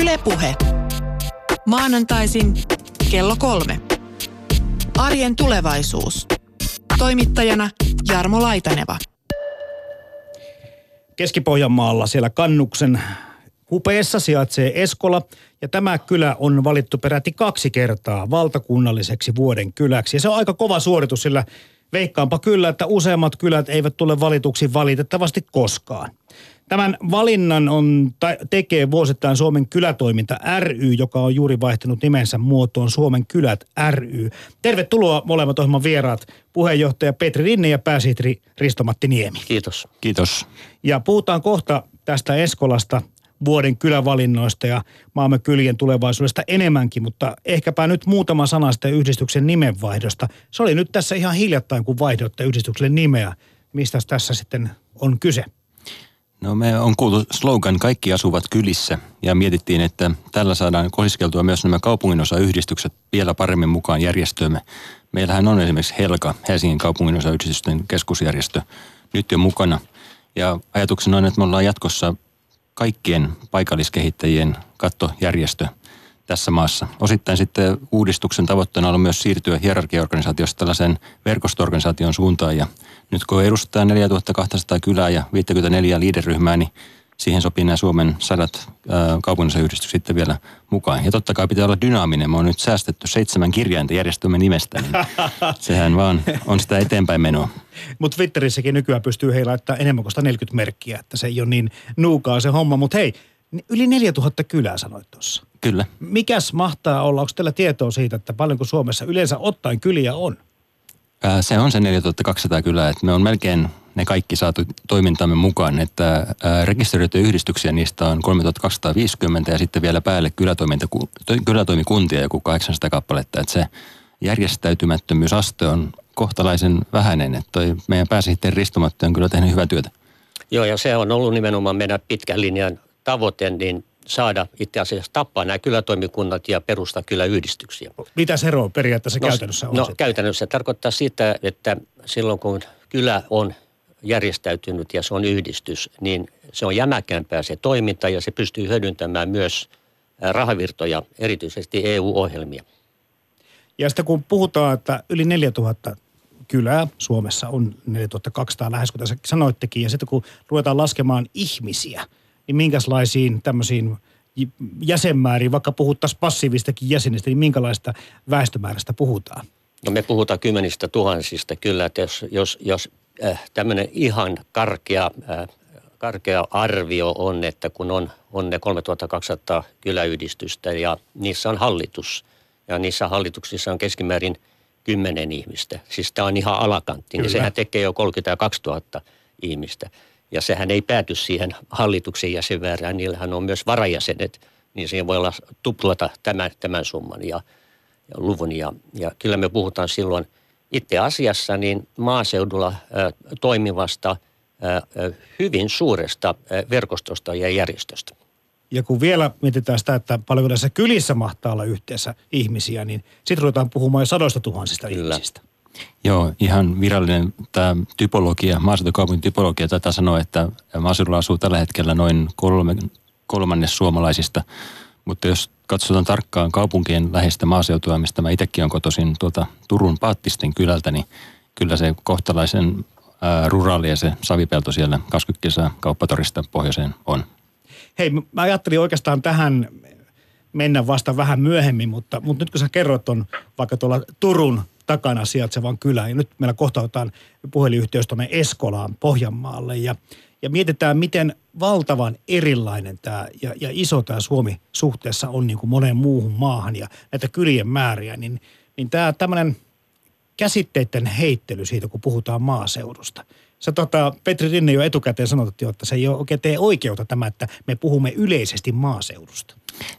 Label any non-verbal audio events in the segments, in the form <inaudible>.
Ylepuhe. Maanantaisin kello kolme. Arjen tulevaisuus. Toimittajana Jarmo Laitaneva. Keski-Pohjanmaalla siellä Kannuksen hupeessa sijaitsee Eskola ja tämä kylä on valittu peräti kaksi kertaa valtakunnalliseksi vuoden kyläksi. Ja se on aika kova suoritus, sillä veikkaanpa kyllä, että useammat kylät eivät tule valituksi valitettavasti koskaan. Tämän valinnan on, tekee vuosittain Suomen kylätoiminta ry, joka on juuri vaihtanut nimensä muotoon Suomen kylät ry. Tervetuloa molemmat ohjelman vieraat, puheenjohtaja Petri Rinne ja pääsihteeri Risto-Matti Niemi. Kiitos. Kiitos. Ja puhutaan kohta tästä Eskolasta vuoden kylävalinnoista ja maamme kylien tulevaisuudesta enemmänkin, mutta ehkäpä nyt muutama sana sitä yhdistyksen nimenvaihdosta. Se oli nyt tässä ihan hiljattain, kun vaihdoitte yhdistykselle nimeä. Mistä tässä sitten on kyse? No me on kuultu slogan Kaikki asuvat kylissä ja mietittiin, että tällä saadaan kohiskeltua myös nämä kaupunginosayhdistykset vielä paremmin mukaan järjestöömme. Meillähän on esimerkiksi Helka, Helsingin kaupunginosayhdistysten keskusjärjestö, nyt jo mukana. Ja ajatuksena on, että me ollaan jatkossa kaikkien paikalliskehittäjien kattojärjestö tässä maassa. Osittain sitten uudistuksen tavoitteena on myös siirtyä hierarkiaorganisaatiosta tällaisen verkostoorganisaation suuntaan ja nyt kun edustaa 4200 kylää ja 54 liideryhmää, niin siihen sopii nämä Suomen sadat kaupunginosayhdistykset sitten vielä mukaan. Ja totta kai pitää olla dynaaminen. Me on nyt säästetty seitsemän kirjainta järjestelmän nimestä, niin <laughs> sehän vaan on sitä eteenpäin menoa. Mutta Twitterissäkin nykyään pystyy heillä laittaa enemmän kuin 140 merkkiä, että se ei ole niin nuukaa se homma. Mutta hei, yli 4000 kylää sanoit tuossa. Kyllä. Mikäs mahtaa olla, onko teillä tietoa siitä, että paljonko Suomessa yleensä ottaen kyliä on? Se on se 4200 kylää, että me on melkein ne kaikki saatu toimintamme mukaan, että rekisteröityjä yhdistyksiä niistä on 3250 ja sitten vielä päälle kylätoimikuntia joku 800 kappaletta, että se järjestäytymättömyysaste on kohtalaisen vähäinen, että toi meidän pääsihteeri Ristomatto on kyllä tehnyt hyvää työtä. Joo, ja se on ollut nimenomaan meidän pitkän linjan tavoite, niin saada itse asiassa tappaa nämä kylätoimikunnat ja perustaa kyläyhdistyksiä. Mitä se ero periaatteessa no, käytännössä on? No sitten? käytännössä se tarkoittaa sitä, että silloin kun kylä on järjestäytynyt ja se on yhdistys, niin se on jämäkämpää se toiminta ja se pystyy hyödyntämään myös rahavirtoja, erityisesti EU-ohjelmia. Ja sitten kun puhutaan, että yli 4000 kylää Suomessa on 4200 lähes, kuten sanoittekin, ja sitten kun ruvetaan laskemaan ihmisiä, niin minkälaisiin tämmöisiin jäsenmääriin, vaikka puhuttaisiin passiivistakin jäsenistä, niin minkälaista väestömäärästä puhutaan? No me puhutaan kymmenistä tuhansista kyllä, että jos, jos, jos äh, tämmöinen ihan karkea, äh, karkea arvio on, että kun on, on ne 3200 kyläyhdistystä ja niissä on hallitus ja niissä hallituksissa on keskimäärin kymmenen ihmistä. Siis tämä on ihan alakantti, niin sehän tekee jo 32 000 ihmistä. Ja sehän ei pääty siihen hallituksen jäsenväärään, niillähän on myös varajäsenet, niin siihen voi olla tuplata tämän, tämän summan ja, ja luvun. Ja, ja kyllä me puhutaan silloin itse asiassa niin maaseudulla ä, toimivasta ä, hyvin suuresta ä, verkostosta ja järjestöstä. Ja kun vielä mietitään sitä, että paljonko tässä kylissä mahtaa olla yhteensä ihmisiä, niin sitten ruvetaan puhumaan jo sadoista tuhansista Kyllä. ihmisistä. Joo, ihan virallinen tämä typologia, maaseutukaupungin typologia tätä sanoo, että maaseudulla asuu tällä hetkellä noin kolme, kolmannes suomalaisista. Mutta jos katsotaan tarkkaan kaupunkien läheistä maaseutua, mistä mä itsekin olen kotoisin tuolta Turun Paattisten kylältä, niin kyllä se kohtalaisen ruraali ja se savipelto siellä 20 kesää kauppatorista pohjoiseen on. Hei, mä ajattelin oikeastaan tähän mennä vasta vähän myöhemmin, mutta, mutta nyt kun sä kerrot on vaikka tuolla Turun takana sijaitsevan kylän, ja nyt meillä kohtautaan puhelinyhteys tuonne Eskolaan Pohjanmaalle, ja, ja mietitään, miten valtavan erilainen tämä ja, ja iso tämä Suomi suhteessa on niin kuin moneen muuhun maahan ja näitä kylien määriä, niin, niin tämä tämmöinen käsitteiden heittely siitä, kun puhutaan maaseudusta – Sä tota, Petri Rinne jo etukäteen sanot, että se ei ole oikein tee oikeutta tämä, että me puhumme yleisesti maaseudusta.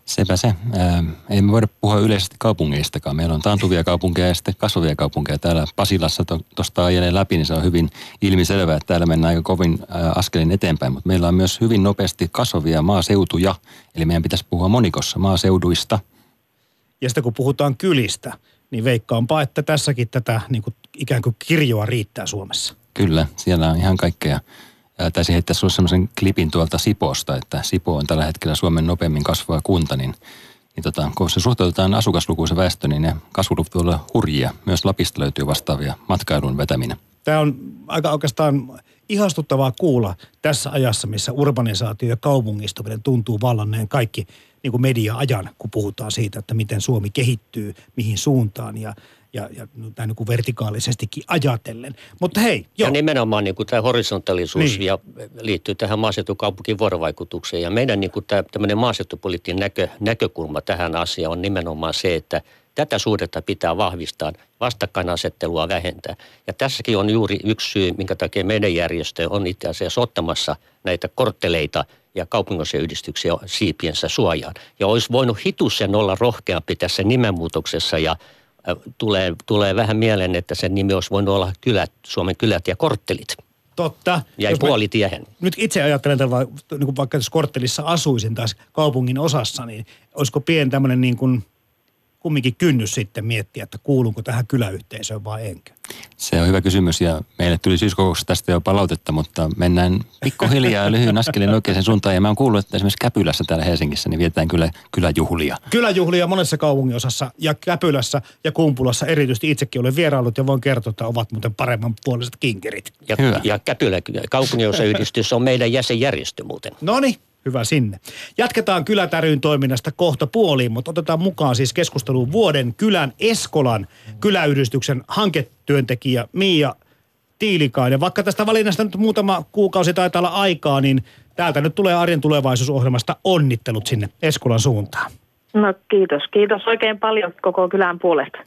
Sepä se. Ää, ei me voida puhua yleisesti kaupungeistakaan. Meillä on taantuvia kaupunkeja ja sitten kasvavia kaupunkeja. Täällä Pasilassa tuosta to, ajelee läpi, niin se on hyvin ilmiselvää, että täällä mennään aika kovin ää, askelin eteenpäin. Mutta meillä on myös hyvin nopeasti kasvavia maaseutuja. Eli meidän pitäisi puhua monikossa maaseuduista. Ja sitten kun puhutaan kylistä, niin veikkaanpa, että tässäkin tätä niin kuin ikään kuin kirjoa riittää Suomessa. Kyllä, siellä on ihan kaikkea. Taisi heittää sinulle sellaisen klipin tuolta Siposta, että Sipo on tällä hetkellä Suomen nopeammin kasvava kunta, niin, niin tota, kun se suhteutetaan asukaslukuisen väestö, niin ne kasvuluvut ovat hurjia. Myös Lapista löytyy vastaavia matkailun vetäminen. Tämä on aika oikeastaan ihastuttavaa kuulla tässä ajassa, missä urbanisaatio ja kaupungistuminen tuntuu vallanneen kaikki niin kuin media-ajan, kun puhutaan siitä, että miten Suomi kehittyy, mihin suuntaan ja, ja, ja näin niin kuin vertikaalisestikin ajatellen. Mutta hei, joo. Ja nimenomaan niin kuin tämä horisontaalisuus niin. ja liittyy tähän maaseutukaupunkin vuorovaikutukseen. Ja meidän niin kuin tämä tämmöinen maaseutupoliittinen näkö, näkökulma tähän asiaan on nimenomaan se, että tätä suhdetta pitää vahvistaa, vastakkainasettelua vähentää. Ja tässäkin on juuri yksi syy, minkä takia meidän järjestö on itse asiassa ottamassa näitä kortteleita – ja yhdistyksiä siipiensä suojaan. Ja olisi voinut hitusen olla rohkeampi tässä nimenmuutoksessa ja tulee, tulee vähän mieleen, että sen nimi olisi voinut olla kylät, Suomen kylät ja korttelit. Totta. Jäi puolitiehen. Nyt itse ajattelen, että niin vaikka jos korttelissa asuisin taas kaupungin osassa, niin olisiko pien tämmöinen niin kuin – kumminkin kynnys sitten miettiä, että kuulunko tähän kyläyhteisöön vai enkö? Se on hyvä kysymys ja meille tuli syyskokouksessa tästä jo palautetta, mutta mennään pikkuhiljaa lyhyen askelin oikeaan suuntaan. Ja mä oon kuullut, että esimerkiksi Käpylässä täällä Helsingissä niin vietetään kyllä kyläjuhlia. Kyläjuhlia monessa kaupunginosassa ja Käpylässä ja Kumpulassa erityisesti itsekin olen vierailut ja voin kertoa, että ovat muuten paremman puoliset kinkerit. Ja, hyvä. ja Käpylä kaupunginosayhdistys on meidän jäsenjärjestö muuten. No niin, Hyvä sinne. Jatketaan kylätäryyn toiminnasta kohta puoliin, mutta otetaan mukaan siis keskusteluun vuoden kylän Eskolan kyläyhdistyksen hanketyöntekijä Miia Tiilikainen. Vaikka tästä valinnasta nyt muutama kuukausi taitaa olla aikaa, niin täältä nyt tulee Arjen tulevaisuusohjelmasta onnittelut sinne Eskolan suuntaan. No kiitos. Kiitos oikein paljon koko kylän puolesta.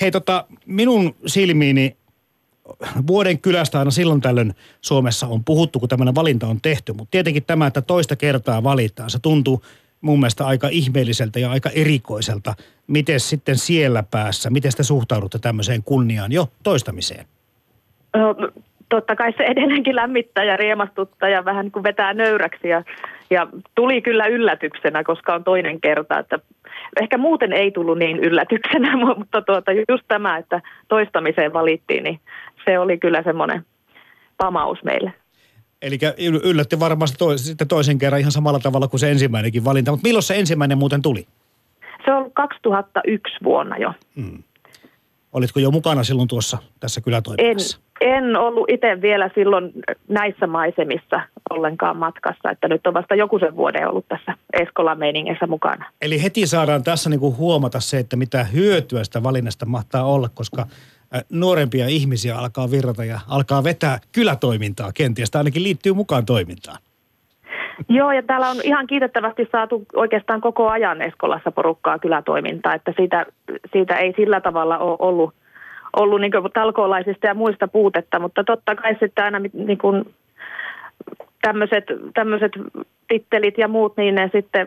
Hei tota, minun silmiini vuoden kylästä aina silloin tällöin Suomessa on puhuttu, kun tämmöinen valinta on tehty. Mutta tietenkin tämä, että toista kertaa valitaan, se tuntuu mun mielestä aika ihmeelliseltä ja aika erikoiselta. Miten sitten siellä päässä, miten te suhtaudutte tämmöiseen kunniaan jo toistamiseen? No, totta kai se edelleenkin lämmittää ja riemastuttaa ja vähän niin kuin vetää nöyräksi. Ja, ja tuli kyllä yllätyksenä, koska on toinen kerta, että ehkä muuten ei tullut niin yllätyksenä, <laughs> mutta tuota, just tämä, että toistamiseen valittiin, niin se oli kyllä semmoinen pamaus meille. Eli yllätti varmasti to, sitten toisen kerran ihan samalla tavalla kuin se ensimmäinenkin valinta. Mutta milloin se ensimmäinen muuten tuli? Se on 2001 vuonna jo. Hmm. Olitko jo mukana silloin tuossa tässä kylätoiminnassa? En, en ollut itse vielä silloin näissä maisemissa ollenkaan matkassa, että nyt on vasta joku sen vuoden ollut tässä Eskolan meiningessä mukana. Eli heti saadaan tässä niinku huomata se, että mitä hyötyä sitä valinnasta mahtaa olla, koska nuorempia ihmisiä alkaa virrata ja alkaa vetää kylätoimintaa kenties, tai ainakin liittyy mukaan toimintaan. Joo, ja täällä on ihan kiitettävästi saatu oikeastaan koko ajan Eskolassa porukkaa kylätoimintaa, että siitä, siitä ei sillä tavalla ole ollut, ollut niin talkoolaisista ja muista puutetta, mutta totta kai sitten aina niin kuin tämmöiset, tittelit ja muut, niin ne sitten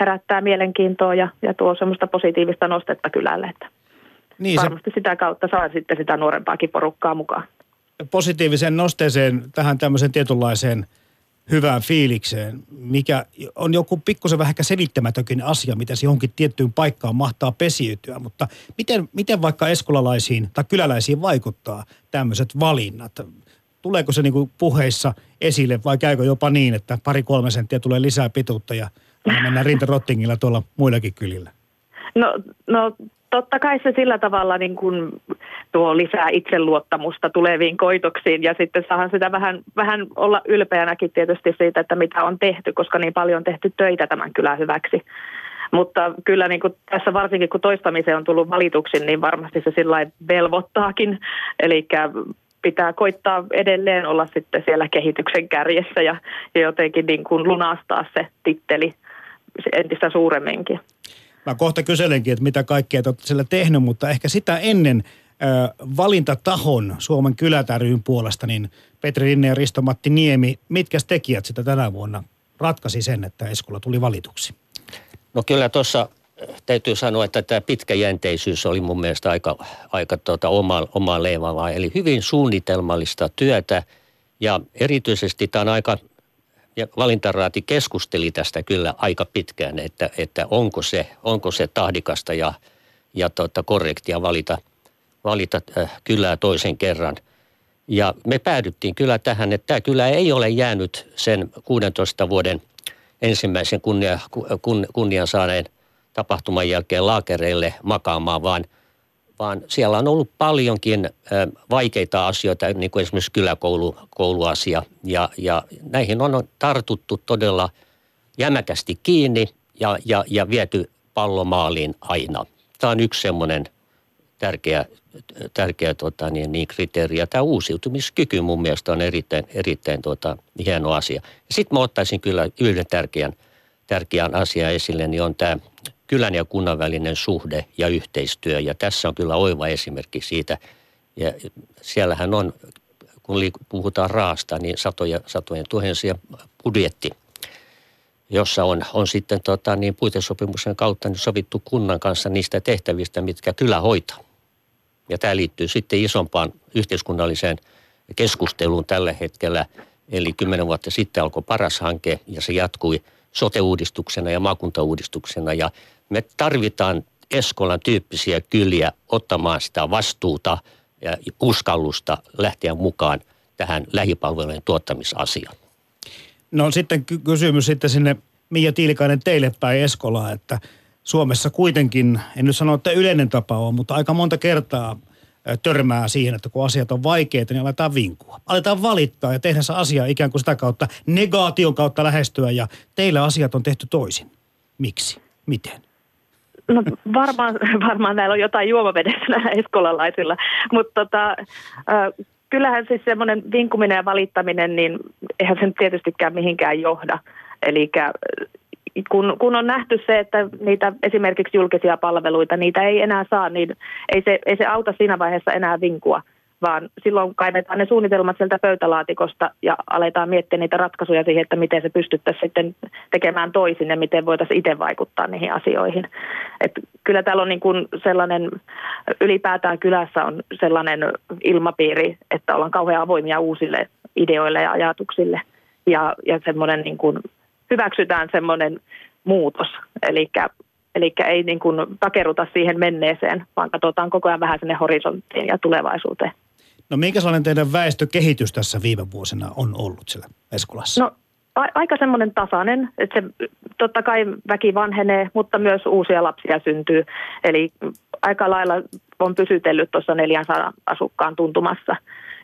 herättää mielenkiintoa ja, ja tuo semmoista positiivista nostetta kylälle, että niin, varmasti se... sitä kautta saa sitten sitä nuorempaakin porukkaa mukaan. Positiiviseen nosteeseen tähän tämmöiseen tietynlaiseen hyvään fiilikseen, mikä on joku pikkusen vähän selittämätökin asia, mitä se johonkin tiettyyn paikkaan mahtaa pesiytyä, mutta miten, miten vaikka eskolalaisiin tai kyläläisiin vaikuttaa tämmöiset valinnat? Tuleeko se niinku puheissa esille vai käykö jopa niin, että pari-kolme senttiä tulee lisää pituutta ja mennään rintarottingilla tuolla muillakin kylillä? No, no totta kai se sillä tavalla niin kuin tuo lisää itseluottamusta tuleviin koitoksiin ja sitten saahan sitä vähän, vähän olla ylpeänäkin tietysti siitä, että mitä on tehty, koska niin paljon on tehty töitä tämän kylän hyväksi. Mutta kyllä niin kuin tässä varsinkin kun toistamiseen on tullut valituksi, niin varmasti se sillä velvoittaakin. Eli pitää koittaa edelleen olla sitten siellä kehityksen kärjessä ja, ja jotenkin niin kuin lunastaa se titteli entistä suuremminkin. Mä kohta kyselenkin, että mitä kaikkea te olette siellä tehnyt, mutta ehkä sitä ennen valintatahon Suomen kylätäryyn puolesta, niin Petri Rinne ja Risto-Matti Niemi, mitkä tekijät sitä tänä vuonna ratkaisi sen, että Eskola tuli valituksi? No kyllä tuossa täytyy sanoa, että tämä pitkäjänteisyys oli mun mielestä aika, aika tuota oma, oma leivalla. Eli hyvin suunnitelmallista työtä ja erityisesti tämä on aika ja valintaraati keskusteli tästä kyllä aika pitkään, että, että onko, se, onko se tahdikasta ja, ja tota korrektia valita, valita äh, kylää toisen kerran. Ja me päädyttiin kyllä tähän, että tämä kyllä ei ole jäänyt sen 16 vuoden ensimmäisen kunnia, kun, kunnian saaneen tapahtuman jälkeen laakereille makaamaan, vaan, vaan siellä on ollut paljonkin vaikeita asioita, niin kuin esimerkiksi kyläkouluasia. Ja, ja näihin on tartuttu todella jämäkästi kiinni ja, ja, ja viety pallomaaliin aina. Tämä on yksi semmoinen tärkeä, tärkeä tota, niin, niin kriteeri. Ja tämä uusiutumiskyky mun mielestä on erittäin, erittäin tota, hieno asia. Sitten mä ottaisin kyllä yhden tärkeän, tärkeän asian esille, niin on tämä kylän ja kunnan välinen suhde ja yhteistyö. Ja tässä on kyllä oiva esimerkki siitä. Ja siellähän on, kun puhutaan raasta, niin satoja, satojen tuhansia budjetti jossa on, on sitten tota, niin puitesopimuksen kautta niin sovittu kunnan kanssa niistä tehtävistä, mitkä kylä hoitaa. Ja tämä liittyy sitten isompaan yhteiskunnalliseen keskusteluun tällä hetkellä. Eli kymmenen vuotta sitten alkoi paras hanke ja se jatkui sote-uudistuksena ja maakuntauudistuksena. Ja me tarvitaan Eskolan tyyppisiä kyliä ottamaan sitä vastuuta ja uskallusta lähteä mukaan tähän lähipalvelujen tuottamisasiaan. No sitten ky- kysymys sitten sinne Mia Tiilikainen teille päin Eskolaa, että Suomessa kuitenkin, en nyt sano, että yleinen tapa on, mutta aika monta kertaa törmää siihen, että kun asiat on vaikeita, niin aletaan vinkua. Aletaan valittaa ja tehdä se asia ikään kuin sitä kautta negaation kautta lähestyä ja teillä asiat on tehty toisin. Miksi? Miten? No varmaan, <laughs> varmaan näillä on jotain juomavedessä näillä eskolalaisilla, mutta tota, kyllähän siis semmoinen vinkuminen ja valittaminen, niin eihän sen tietystikään mihinkään johda. Eli kun, kun on nähty se, että niitä esimerkiksi julkisia palveluita, niitä ei enää saa, niin ei se, ei se auta siinä vaiheessa enää vinkua, vaan silloin kaivetaan ne suunnitelmat sieltä pöytälaatikosta ja aletaan miettiä niitä ratkaisuja siihen, että miten se pystyttäisiin sitten tekemään toisin ja miten voitaisiin itse vaikuttaa niihin asioihin. Et kyllä täällä on niin kuin sellainen, ylipäätään kylässä on sellainen ilmapiiri, että ollaan kauhean avoimia uusille ideoille ja ajatuksille ja, ja semmoinen niin kuin hyväksytään semmoinen muutos. Eli ei niin kuin takeruta siihen menneeseen, vaan katsotaan koko ajan vähän sinne horisonttiin ja tulevaisuuteen. No minkä sellainen teidän väestökehitys tässä viime vuosina on ollut siellä Eskolassa? No a- aika semmoinen tasainen, että se totta kai väki vanhenee, mutta myös uusia lapsia syntyy. Eli aika lailla on pysytellyt tuossa 400 asukkaan tuntumassa.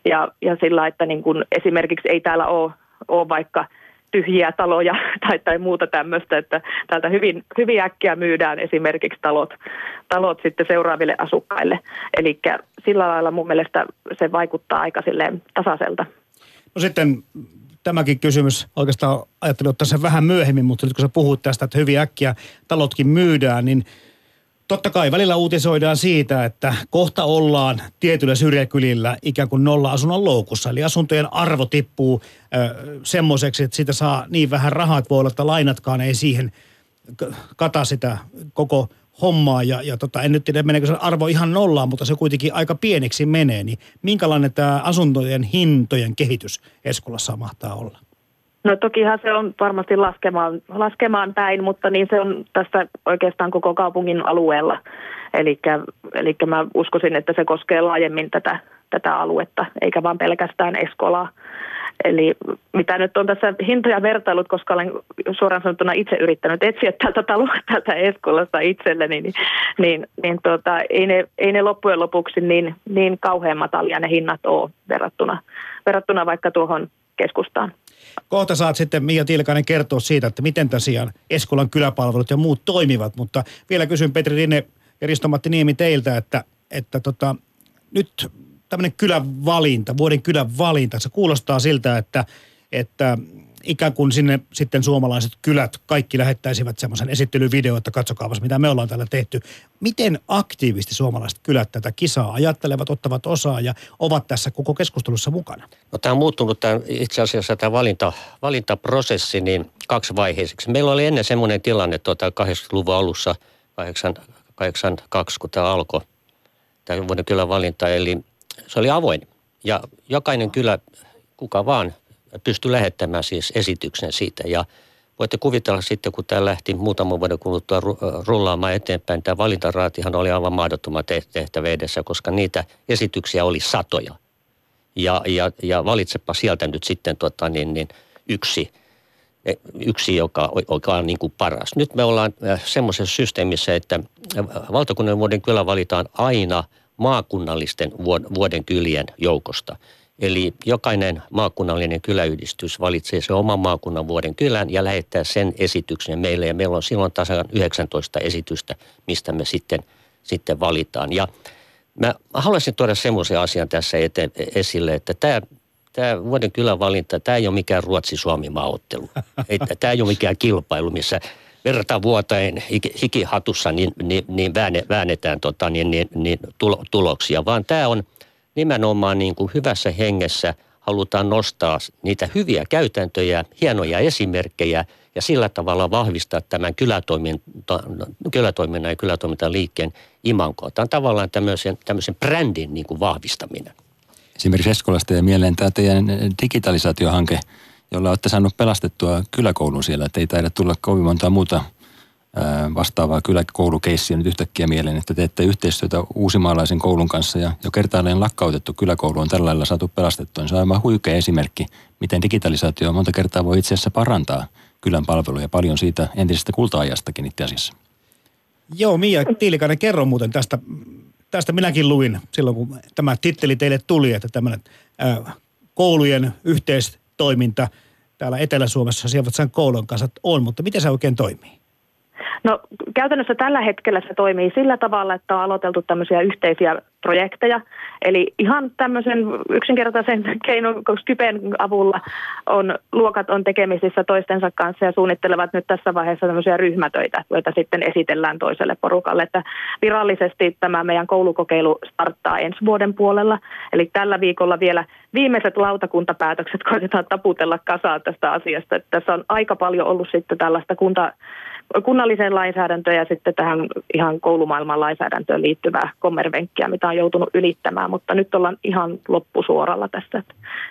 Ja, ja sillä, että niin kun esimerkiksi ei täällä ole, ole vaikka – tyhjiä taloja <laughs> tai, tai muuta tämmöistä, että täältä hyvin, hyvin äkkiä myydään esimerkiksi talot, talot sitten seuraaville asukkaille. Eli sillä lailla mun mielestä se vaikuttaa aika silleen tasaiselta. No sitten tämäkin kysymys, oikeastaan ajattelin ottaa sen vähän myöhemmin, mutta nyt kun sä puhut tästä, että hyvin äkkiä talotkin myydään, niin – Totta kai välillä uutisoidaan siitä, että kohta ollaan tietyllä syrjäkylillä ikään kuin nolla-asunnon loukussa. Eli asuntojen arvo tippuu ö, semmoiseksi, että siitä saa niin vähän rahaa, että voi olla, että lainatkaan ei siihen kata sitä koko hommaa. Ja, ja tota, en nyt tiedä, meneekö se arvo ihan nollaan, mutta se kuitenkin aika pieneksi menee. Niin minkälainen tämä asuntojen hintojen kehitys Eskolassa mahtaa olla? No tokihan se on varmasti laskemaan, laskemaan päin, mutta niin se on tässä oikeastaan koko kaupungin alueella. Eli mä uskoisin, että se koskee laajemmin tätä, tätä aluetta, eikä vaan pelkästään Eskolaa. Eli mitä nyt on tässä hintoja vertailut, koska olen suoraan sanottuna itse yrittänyt etsiä tältä taloa tältä Eskolasta itselleni, niin, niin, niin tuota, ei, ne, ei ne loppujen lopuksi niin, niin kauhean matalia ne hinnat ole verrattuna, verrattuna vaikka tuohon keskustaan. Kohta saat sitten Mia Tiilikainen kertoa siitä, että miten tosiaan Eskolan kyläpalvelut ja muut toimivat, mutta vielä kysyn Petri Rinne ja Risto-Matti Niemi teiltä, että, että tota, nyt tämmöinen kylän valinta, vuoden kylän valinta, se kuulostaa siltä, että, että ikään kuin sinne sitten suomalaiset kylät kaikki lähettäisivät semmoisen esittelyvideo, että katsokaa mitä me ollaan täällä tehty. Miten aktiivisesti suomalaiset kylät tätä kisaa ajattelevat, ottavat osaa ja ovat tässä koko keskustelussa mukana? No, tämä on muuttunut tämä, itse asiassa tämä valinta, valintaprosessi niin kaksivaiheisiksi. Meillä oli ennen semmoinen tilanne tuota 80-luvun alussa, 82, kun tämä alkoi, tämä vuoden kylän valinta, eli se oli avoin. Ja jokainen kylä, kuka vaan – pystyi lähettämään siis esityksen siitä ja voitte kuvitella sitten, kun tämä lähti muutaman vuoden kuluttua rullaamaan eteenpäin, tämä valintaraatihan oli aivan mahdottoman tehtävä edessä, koska niitä esityksiä oli satoja. ja, ja, ja valitsepa sieltä nyt sitten tota, niin, niin yksi, e, yksi joka, joka on niin kuin paras. Nyt me ollaan äh, semmoisessa systeemissä, että valtakunnan vuoden kylä valitaan aina maakunnallisten vuoden kylien joukosta. Eli jokainen maakunnallinen kyläyhdistys valitsee se oman maakunnan vuoden kylän ja lähettää sen esityksen meille. Ja meillä on silloin tasan 19 esitystä, mistä me sitten, sitten valitaan. Ja mä haluaisin tuoda semmoisen asian tässä eteen, esille, että tämä, tämä vuoden kylän valinta, tämä ei ole mikään Ruotsi-Suomi-maaottelu. <laughs> Tämä ei ole mikään kilpailu, missä verta vuoteen hikihatussa niin, niin, niin väännetään tota, niin, niin, niin tuloksia, vaan tämä on – nimenomaan niin kuin hyvässä hengessä halutaan nostaa niitä hyviä käytäntöjä, hienoja esimerkkejä ja sillä tavalla vahvistaa tämän kylätoiminnan ja kylätoimintaliikkeen imankoa. Tämä on tavallaan tämmöisen, tämmöisen brändin niin kuin vahvistaminen. Esimerkiksi Eskolasta ja mieleen tämä teidän digitalisaatiohanke, jolla olette saanut pelastettua kyläkoulun siellä, että ei taida tulla kovin monta muuta – vastaavaa kyläkoulukeissiä nyt yhtäkkiä mieleen, että teette yhteistyötä uusimaalaisen koulun kanssa ja jo kertaalleen lakkautettu kyläkoulu on tällä lailla saatu pelastettua. Se on aivan huikea esimerkki, miten digitalisaatio monta kertaa voi itse asiassa parantaa kylän palveluja paljon siitä entisestä kulta-ajastakin itse asiassa. Joo, Mia Tiilikainen, kerro muuten tästä. Tästä minäkin luin silloin, kun tämä titteli teille tuli, että tämmöinen ää, koulujen yhteistoiminta täällä Etelä-Suomessa Sievatsan koulun kanssa on, mutta miten se oikein toimii? No käytännössä tällä hetkellä se toimii sillä tavalla, että on aloiteltu tämmöisiä yhteisiä projekteja. Eli ihan tämmöisen yksinkertaisen <laughs> keinon Skypen avulla on, luokat on tekemisissä toistensa kanssa ja suunnittelevat nyt tässä vaiheessa tämmöisiä ryhmätöitä, joita sitten esitellään toiselle porukalle. Että virallisesti tämä meidän koulukokeilu starttaa ensi vuoden puolella. Eli tällä viikolla vielä viimeiset lautakuntapäätökset <laughs> koitetaan taputella kasaan tästä asiasta. Että tässä on aika paljon ollut sitten tällaista kunta kunnalliseen lainsäädäntöön ja sitten tähän ihan koulumaailman lainsäädäntöön liittyvää kommervenkkiä, mitä on joutunut ylittämään, mutta nyt ollaan ihan loppusuoralla tässä.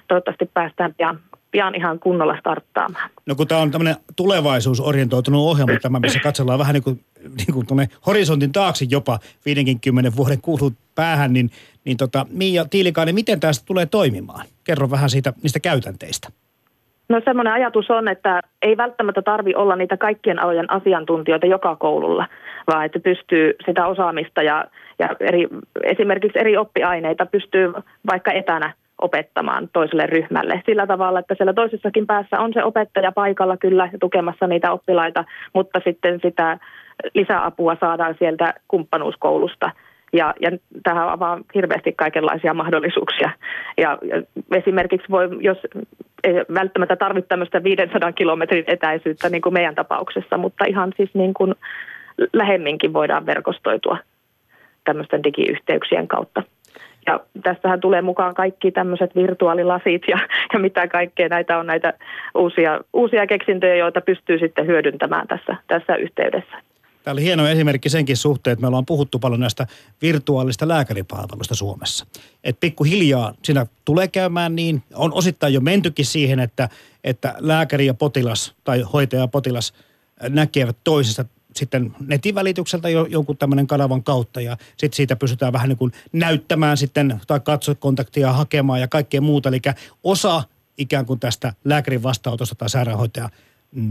Toivottavasti päästään pian, pian ihan kunnolla starttaamaan. No kun tämä on tämmöinen tulevaisuusorientoitunut ohjelma, tämä missä katsellaan vähän niin kuin, niin kuin tuonne horisontin taakse jopa 50 vuoden kuulut päähän, niin, niin tota, Miia Tiilikainen, miten tästä tulee toimimaan? Kerro vähän siitä, niistä käytänteistä. No semmoinen ajatus on, että ei välttämättä tarvi olla niitä kaikkien alojen asiantuntijoita joka koululla, vaan että pystyy sitä osaamista ja, ja eri, esimerkiksi eri oppiaineita pystyy vaikka etänä opettamaan toiselle ryhmälle. Sillä tavalla, että siellä toisessakin päässä on se opettaja paikalla kyllä tukemassa niitä oppilaita, mutta sitten sitä lisäapua saadaan sieltä kumppanuuskoulusta – ja, ja tähän avaa hirveästi kaikenlaisia mahdollisuuksia. Ja, ja esimerkiksi voi, jos ei välttämättä tarvitse tämmöistä 500 kilometrin etäisyyttä niin kuin meidän tapauksessa, mutta ihan siis niin kuin lähemminkin voidaan verkostoitua tämmöisten digiyhteyksien kautta. Ja tästähän tulee mukaan kaikki tämmöiset virtuaalilasit ja, ja mitä kaikkea näitä on näitä uusia, uusia keksintöjä, joita pystyy sitten hyödyntämään tässä, tässä yhteydessä. Tämä oli hieno esimerkki senkin suhteen, että me ollaan puhuttu paljon näistä virtuaalista lääkäripalveluista Suomessa. Että pikkuhiljaa siinä tulee käymään niin, on osittain jo mentykin siihen, että, että lääkäri ja potilas tai hoitaja ja potilas näkevät toisesta sitten netin välitykseltä jo, jonkun tämmöinen kanavan kautta ja sitten siitä pystytään vähän niin kuin näyttämään sitten tai katsokontaktia hakemaan ja kaikkea muuta. Eli osa ikään kuin tästä lääkärin vastaanotosta tai sairaanhoitajan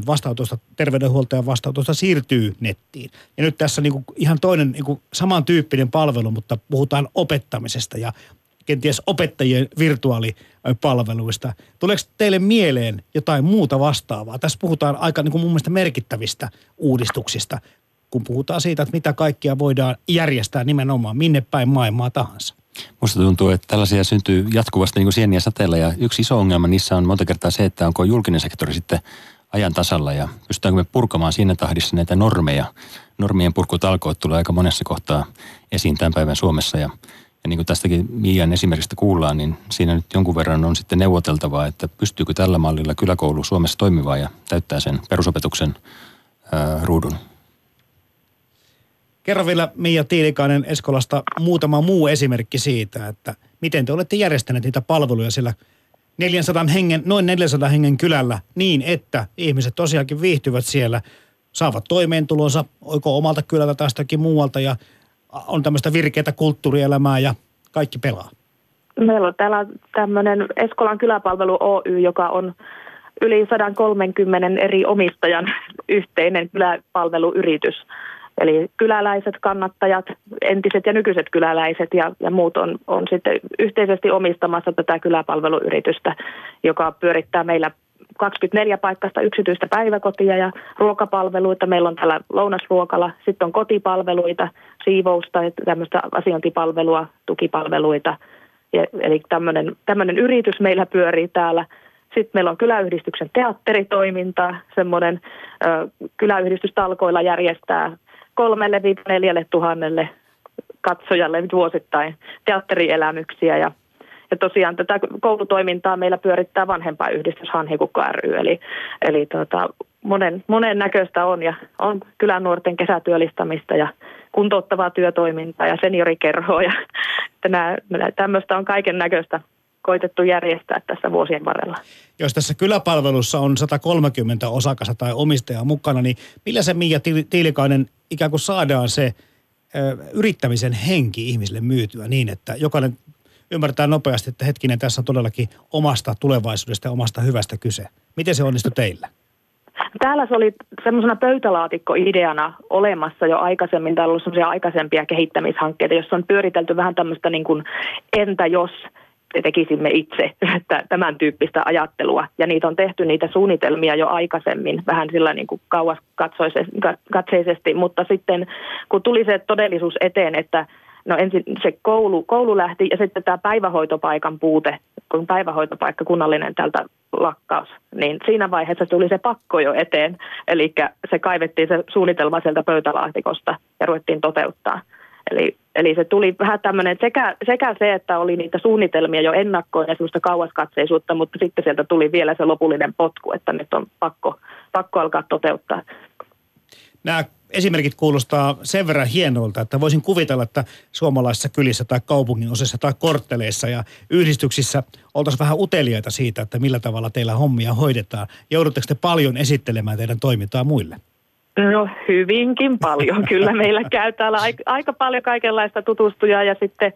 vastaanotosta, terveydenhuoltajan vastaanotosta siirtyy nettiin. Ja nyt tässä niin ihan toinen niin samantyyppinen palvelu, mutta puhutaan opettamisesta ja kenties opettajien virtuaalipalveluista. Tuleeko teille mieleen jotain muuta vastaavaa? Tässä puhutaan aika niin kuin mun mielestä merkittävistä uudistuksista, kun puhutaan siitä, että mitä kaikkia voidaan järjestää nimenomaan minne päin maailmaa tahansa. Musta tuntuu, että tällaisia syntyy jatkuvasti niin kuin sieniä sateella ja yksi iso ongelma niissä on monta kertaa se, että onko julkinen sektori sitten – ajan tasalla ja pystytäänkö me purkamaan siinä tahdissa näitä normeja. Normien purkutalkoot tulee aika monessa kohtaa esiin tämän päivän Suomessa ja, ja niin kuin tästäkin Miian esimerkistä kuullaan, niin siinä nyt jonkun verran on sitten neuvoteltavaa, että pystyykö tällä mallilla kyläkoulu Suomessa toimivaa ja täyttää sen perusopetuksen ää, ruudun. Kerro vielä Mia Tiilikainen Eskolasta muutama muu esimerkki siitä, että miten te olette järjestäneet niitä palveluja siellä – 400 hengen, noin 400 hengen kylällä niin, että ihmiset tosiaankin viihtyvät siellä, saavat toimeentulonsa, oiko omalta kylältä tai muualta ja on tämmöistä virkeätä kulttuurielämää ja kaikki pelaa. Meillä on täällä tämmöinen Eskolan kyläpalvelu Oy, joka on yli 130 eri omistajan <laughs> yhteinen kyläpalveluyritys. Eli kyläläiset, kannattajat, entiset ja nykyiset kyläläiset ja, ja muut on, on sitten yhteisesti omistamassa tätä kyläpalveluyritystä, joka pyörittää meillä 24 paikasta yksityistä päiväkotia ja ruokapalveluita. Meillä on täällä lounasruokala, sitten on kotipalveluita, siivousta, tämmöistä asiointipalvelua, tukipalveluita. Ja, eli tämmöinen, tämmöinen yritys meillä pyörii täällä. Sitten meillä on kyläyhdistyksen teatteritoiminta, semmoinen ö, kyläyhdistystalkoilla järjestää kolmelle neljälle tuhannelle katsojalle vuosittain teatterielämyksiä ja ja tosiaan tätä koulutoimintaa meillä pyörittää vanhempaiyhdistys Hanhikukko ry, eli, eli tota, monen, monen näköistä on ja on kylän nuorten kesätyöllistämistä ja kuntouttavaa työtoimintaa ja seniorikerhoa ja <laughs> nämä, tämmöistä on kaiken näköistä koitettu järjestää tässä vuosien varrella. Jos tässä kyläpalvelussa on 130 osakasta tai omistajaa mukana, niin millä se Mia Tiilikainen ikään kuin saadaan se ö, yrittämisen henki ihmisille myytyä niin, että jokainen ymmärtää nopeasti, että hetkinen, tässä on todellakin omasta tulevaisuudesta ja omasta hyvästä kyse. Miten se onnistui teillä? Täällä se oli semmoisena pöytälaatikko-ideana olemassa jo aikaisemmin. Täällä on ollut semmoisia aikaisempia kehittämishankkeita, joissa on pyöritelty vähän tämmöistä niin kuin entä jos tekisimme itse <laughs> tämän tyyppistä ajattelua. Ja niitä on tehty niitä suunnitelmia jo aikaisemmin, vähän sillä niin kuin kauas katseisesti, mutta sitten kun tuli se todellisuus eteen, että no ensin se koulu, koulu lähti ja sitten tämä päivähoitopaikan puute, kun päivähoitopaikka kunnallinen tältä lakkaus, niin siinä vaiheessa tuli se pakko jo eteen. Eli se kaivettiin se suunnitelma sieltä pöytälaatikosta ja ruvettiin toteuttaa. Eli, eli se tuli vähän tämmöinen sekä, sekä se, että oli niitä suunnitelmia jo ennakkoon ja semmoista kauaskatseisuutta, mutta sitten sieltä tuli vielä se lopullinen potku, että nyt on pakko, pakko alkaa toteuttaa. Nämä esimerkit kuulostaa sen verran hienolta, että voisin kuvitella, että suomalaisissa kylissä tai kaupungin osissa tai kortteleissa ja yhdistyksissä oltaisiin vähän uteliaita siitä, että millä tavalla teillä hommia hoidetaan. Joudutteko te paljon esittelemään teidän toimintaa muille? No hyvinkin paljon. <laughs> Kyllä meillä käy täällä aika paljon kaikenlaista tutustujaa ja sitten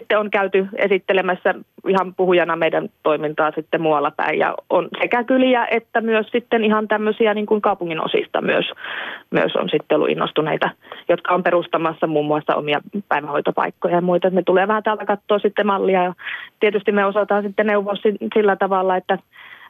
sitten on käyty esittelemässä ihan puhujana meidän toimintaa sitten muualla päin. Ja on sekä kyliä että myös sitten ihan tämmöisiä niin kuin kaupungin osista myös, myös on sitten ollut innostuneita, jotka on perustamassa muun muassa omia päivähoitopaikkoja ja muita. Ne tulee vähän täältä katsoa sitten mallia ja tietysti me osataan sitten neuvoa sillä tavalla, että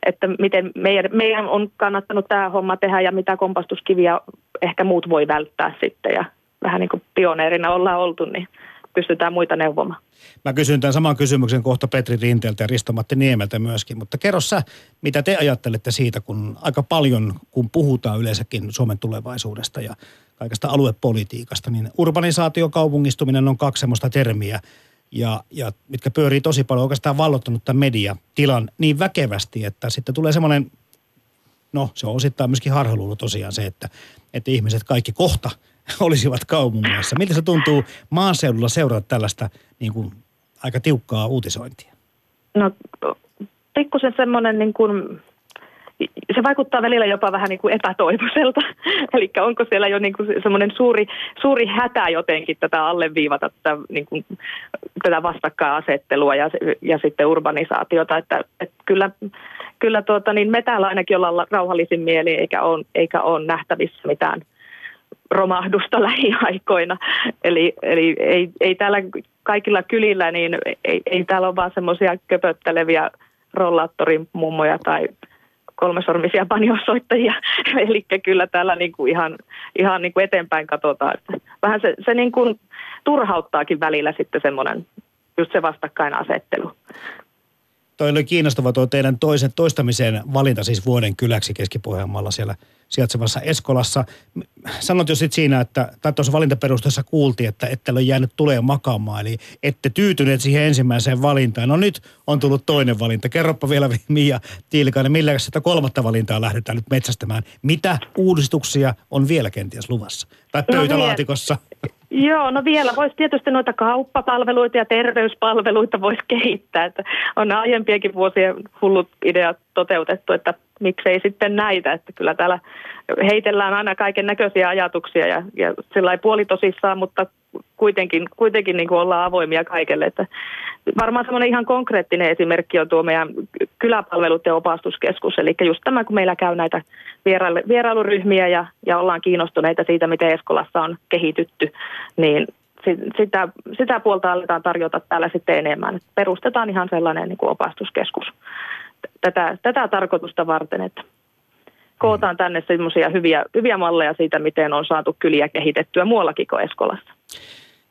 että miten meidän, meidän on kannattanut tämä homma tehdä ja mitä kompastuskiviä ehkä muut voi välttää sitten ja vähän niin kuin pioneerina ollaan oltu, niin pystytään muita neuvomaan. Mä kysyn tämän saman kysymyksen kohta Petri Rinteeltä ja Risto-Matti Niemeltä myöskin, mutta kerro sä, mitä te ajattelette siitä, kun aika paljon, kun puhutaan yleensäkin Suomen tulevaisuudesta ja kaikesta aluepolitiikasta, niin urbanisaatio, kaupungistuminen on kaksi semmoista termiä, ja, ja mitkä pyörii tosi paljon oikeastaan vallottanut tämän mediatilan niin väkevästi, että sitten tulee semmoinen, no se on osittain myöskin harhaluulo tosiaan se, että, että ihmiset kaikki kohta <laughs> – olisivat kaupungeissa. Miltä se tuntuu maaseudulla seurata tällaista niin kuin, aika tiukkaa uutisointia? No pikkusen semmoinen niin kuin, se vaikuttaa välillä jopa vähän niin kuin epätoivoiselta. <laughs> Eli onko siellä jo niin semmoinen suuri, suuri hätä jotenkin tätä alleviivata tätä, niin kuin, tätä vastakkainasettelua ja, ja sitten urbanisaatiota. Että, että kyllä kyllä tuota, niin me täällä ainakin ollaan rauhallisin mieli eikä ole, eikä ole nähtävissä mitään – romahdusta <laughs> lähiaikoina. Eli, eli ei, ei täällä kaikilla kylillä, niin ei, ei täällä ole vaan semmoisia köpötteleviä rollaattorin mummoja tai kolmesormisia panjosoittajia. <laughs> Eli kyllä täällä niin kuin ihan, ihan niin kuin eteenpäin katsotaan. Että vähän se, se niin kuin turhauttaakin välillä sitten semmoinen just se vastakkainasettelu. Toi oli kiinnostava tuo teidän toisen, toistamiseen valinta siis vuoden kyläksi Keski-Pohjanmaalla siellä sijaitsevassa Eskolassa. Sanot jo sitten siinä, että, tai tuossa valintaperusteessa kuultiin, että ette ole jäänyt tulee makaamaan, eli ette tyytyneet siihen ensimmäiseen valintaan. No nyt on tullut toinen valinta. Kerropa vielä <laughs> Mia Tiilikainen, millä sitä kolmatta valintaa lähdetään nyt metsästämään. Mitä uudistuksia on vielä kenties luvassa? Tai no pöytälaatikossa? No, Joo, no vielä voisi tietysti noita kauppapalveluita ja terveyspalveluita voisi kehittää. Että on aiempiakin vuosien hullut ideat toteutettu, että miksei sitten näitä, että kyllä täällä heitellään aina kaiken näköisiä ajatuksia ja, ja sillä puoli tosissaan, mutta kuitenkin, kuitenkin niin kuin ollaan avoimia kaikelle. Että varmaan semmoinen ihan konkreettinen esimerkki on tuo meidän kyläpalveluiden opastuskeskus, eli just tämä, kun meillä käy näitä vierailuryhmiä ja, ja ollaan kiinnostuneita siitä, miten Eskolassa on kehitytty, niin sitä, sitä puolta aletaan tarjota täällä sitten enemmän. Perustetaan ihan sellainen niin kuin opastuskeskus tätä, tätä tarkoitusta varten, että kootaan tänne semmoisia hyviä, hyviä malleja siitä, miten on saatu kyliä kehitettyä muuallakin kuin Eskolassa.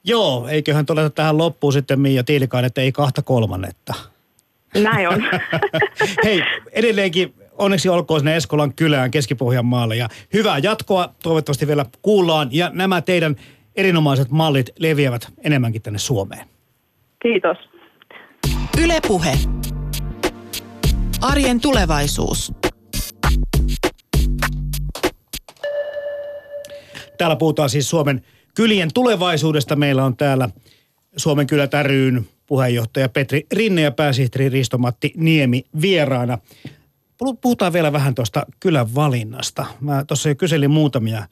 Joo, eiköhän todeta tähän loppuun sitten Miia Tiilikainen, että ei kahta kolmannetta. Näin on. <laughs> Hei, edelleenkin onneksi olkoon sinne Eskolan kylään Keski-Pohjanmaalle ja hyvää jatkoa toivottavasti vielä kuullaan ja nämä teidän erinomaiset mallit leviävät enemmänkin tänne Suomeen. Kiitos. Ylepuhe. Arjen tulevaisuus. Täällä puhutaan siis Suomen kylien tulevaisuudesta. Meillä on täällä Suomen kylät ryyn puheenjohtaja Petri Rinne ja pääsihteeri Risto-Matti Niemi vieraana. Puhutaan vielä vähän tuosta kylän valinnasta. Mä tuossa jo kyselin muutamia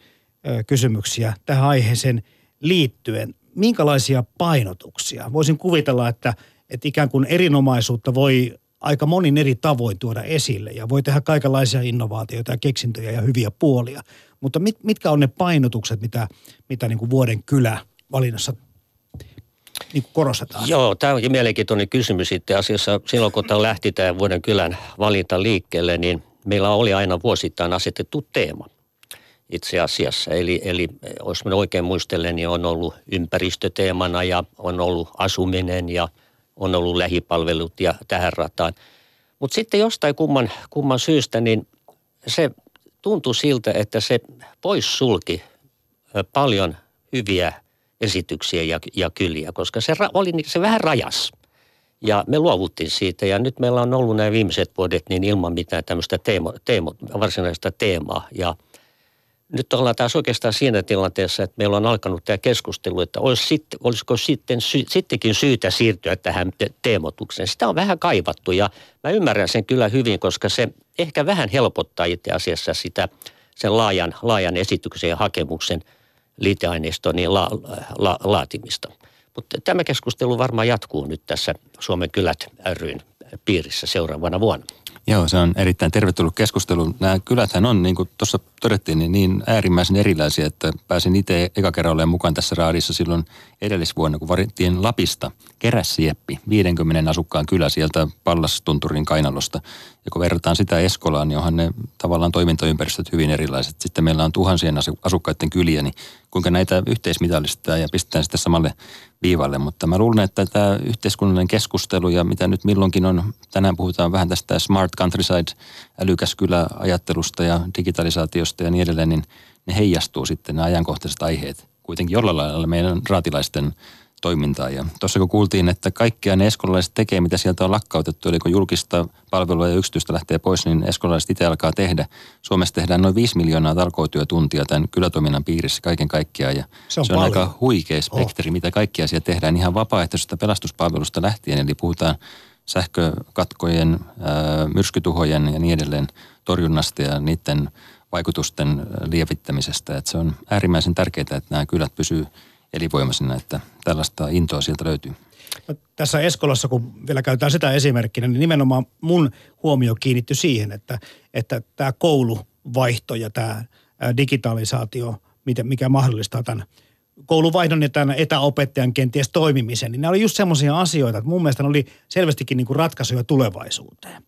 kysymyksiä tähän aiheeseen liittyen. Minkälaisia painotuksia? Voisin kuvitella, että, että ikään kuin erinomaisuutta voi aika monin eri tavoin tuoda esille ja voi tehdä kaikenlaisia innovaatioita ja keksintöjä ja hyviä puolia. Mutta mit, mitkä on ne painotukset, mitä, mitä niin kuin vuoden kylä valinnassa niin kuin korostetaan? Joo, tämä onkin mielenkiintoinen kysymys sitten asiassa. Silloin kun tämä lähti tämä vuoden kylän valinta liikkeelle, niin meillä oli aina vuosittain asetettu teema itse asiassa. Eli, eli jos minä oikein muistelen, niin on ollut ympäristöteemana ja on ollut asuminen ja on ollut lähipalvelut ja tähän rataan. Mutta sitten jostain kumman, kumman syystä, niin se tuntui siltä, että se poissulki paljon hyviä esityksiä ja, ja kyliä, koska se oli se vähän rajas. Ja me luovuttiin siitä ja nyt meillä on ollut nämä viimeiset vuodet niin ilman mitään tämmöistä teemo, teemo, varsinaista teemaa. Ja nyt ollaan taas oikeastaan siinä tilanteessa, että meillä on alkanut tämä keskustelu, että olisi sit, olisiko sitten sy, sittenkin syytä siirtyä tähän te- teemotukseen. Sitä on vähän kaivattu ja mä ymmärrän sen kyllä hyvin, koska se ehkä vähän helpottaa itse asiassa sitä sen laajan, laajan esityksen ja hakemuksen liiteaineiston niin la, la, laatimista. Mutta tämä keskustelu varmaan jatkuu nyt tässä Suomen kylät ryn piirissä seuraavana vuonna. Joo, se on erittäin tervetullut keskustelu. Nämä kyläthän on, niin kuin tuossa todettiin, niin, niin äärimmäisen erilaisia, että pääsin itse eka kerran mukaan tässä raadissa silloin edellisvuonna, kun varittiin Lapista Kerässieppi, 50 asukkaan kylä sieltä Pallastunturin kainalosta. Ja kun verrataan sitä Eskolaan, niin onhan ne tavallaan toimintaympäristöt hyvin erilaiset. Sitten meillä on tuhansien asukkaiden kyliä, niin kuinka näitä yhteismitallistetaan ja pistetään sitten samalle viivalle. Mutta mä luulen, että tämä yhteiskunnallinen keskustelu ja mitä nyt milloinkin on, tänään puhutaan vähän tästä smart countryside, älykäs kyläajattelusta ja digitalisaatiosta ja niin edelleen, niin ne heijastuu sitten nämä ajankohtaiset aiheet kuitenkin jollain lailla meidän raatilaisten toimintaa. Ja tuossa kun kuultiin, että kaikkia ne eskolaiset tekee, mitä sieltä on lakkautettu, eli kun julkista palvelua ja yksityistä lähtee pois, niin eskolaiset itse alkaa tehdä. Suomessa tehdään noin 5 miljoonaa talkootyötuntia tämän kylätoiminnan piirissä kaiken kaikkiaan. Ja se on, se on aika huikea spektri, oh. mitä kaikkia siellä tehdään ihan vapaaehtoisesta pelastuspalvelusta lähtien. Eli puhutaan sähkökatkojen, myrskytuhojen ja niin edelleen torjunnasta ja niiden vaikutusten lievittämisestä. Että se on äärimmäisen tärkeää, että nämä kylät pysyy elinvoimaisena, että tällaista intoa sieltä löytyy. No, tässä Eskolassa, kun vielä käytetään sitä esimerkkinä, niin nimenomaan mun huomio kiinnittyi siihen, että, että tämä kouluvaihto ja tämä digitalisaatio, mikä mahdollistaa tämän kouluvaihdon ja tämän etäopettajan kenties toimimisen, niin nämä oli just semmoisia asioita, että mun mielestä ne oli selvästikin niin kuin ratkaisuja tulevaisuuteen.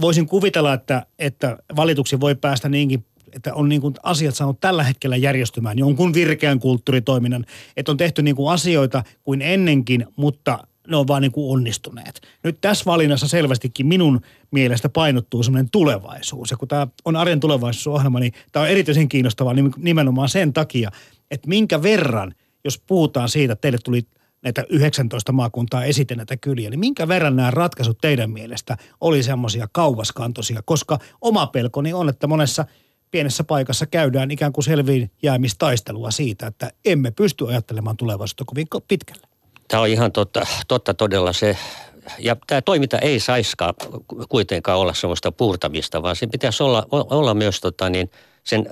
Voisin kuvitella, että, että valituksi voi päästä niinkin että on niin kuin asiat saanut tällä hetkellä järjestymään jonkun virkeän kulttuuritoiminnan, että on tehty niin kuin asioita kuin ennenkin, mutta ne on vaan niin kuin onnistuneet. Nyt tässä valinnassa selvästikin minun mielestä painottuu semmoinen tulevaisuus. Ja kun tämä on arjen tulevaisuusohjelma, niin tämä on erityisen kiinnostavaa nimenomaan sen takia, että minkä verran, jos puhutaan siitä, että teille tuli näitä 19 maakuntaa esite näitä kyliä, niin minkä verran nämä ratkaisut teidän mielestä oli semmoisia kauaskantoisia, koska oma pelkoni on, että monessa – pienessä paikassa käydään ikään kuin selviin jäämistaistelua siitä, että emme pysty ajattelemaan tulevaisuutta kovin pitkälle. Tämä on ihan totta, totta todella se, ja tämä toiminta ei saiskaan kuitenkaan olla sellaista puurtamista, vaan se pitäisi olla, olla myös tota, niin, sen,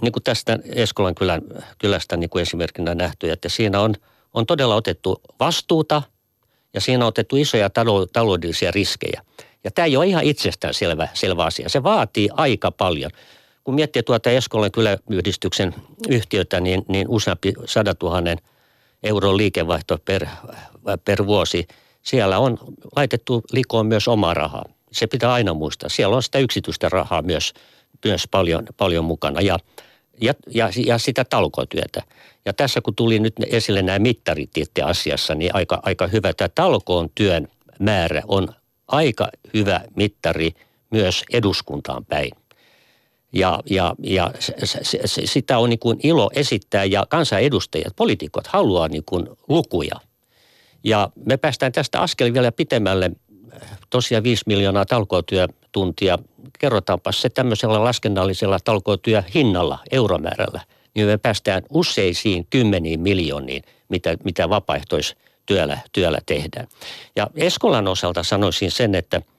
niin kuin tästä Eskolan kylän, kylästä niin kuin esimerkkinä nähty, että siinä on, on todella otettu vastuuta ja siinä on otettu isoja taloudellisia riskejä. Ja tämä ei ole ihan itsestään selvä, selvä asia. Se vaatii aika paljon. Kun miettii tuota Eskolan kyläyhdistyksen yhtiötä, niin, niin useampi sadatuhannen euron liikevaihto per, per vuosi. Siellä on laitettu likoon myös omaa rahaa. Se pitää aina muistaa. Siellä on sitä yksityistä rahaa myös, myös paljon, paljon mukana ja, ja, ja, ja sitä talkootyötä. Ja tässä kun tuli nyt esille nämä mittarit itse asiassa, niin aika, aika hyvä. Tämä talkoon työn määrä on aika hyvä mittari myös eduskuntaan päin. Ja, ja, ja se, se, se, sitä on niin kuin ilo esittää ja kansanedustajat, poliitikot haluaa niin kuin lukuja. Ja me päästään tästä askel vielä pitemmälle, tosiaan 5 miljoonaa talkootyötuntia. Kerrotaanpa se tämmöisellä laskennallisella talkootyöhinnalla, euromäärällä, niin me päästään useisiin kymmeniin miljooniin, mitä, mitä vapaaehtoistyöllä työllä tehdään. Ja Eskolan osalta sanoisin sen, että –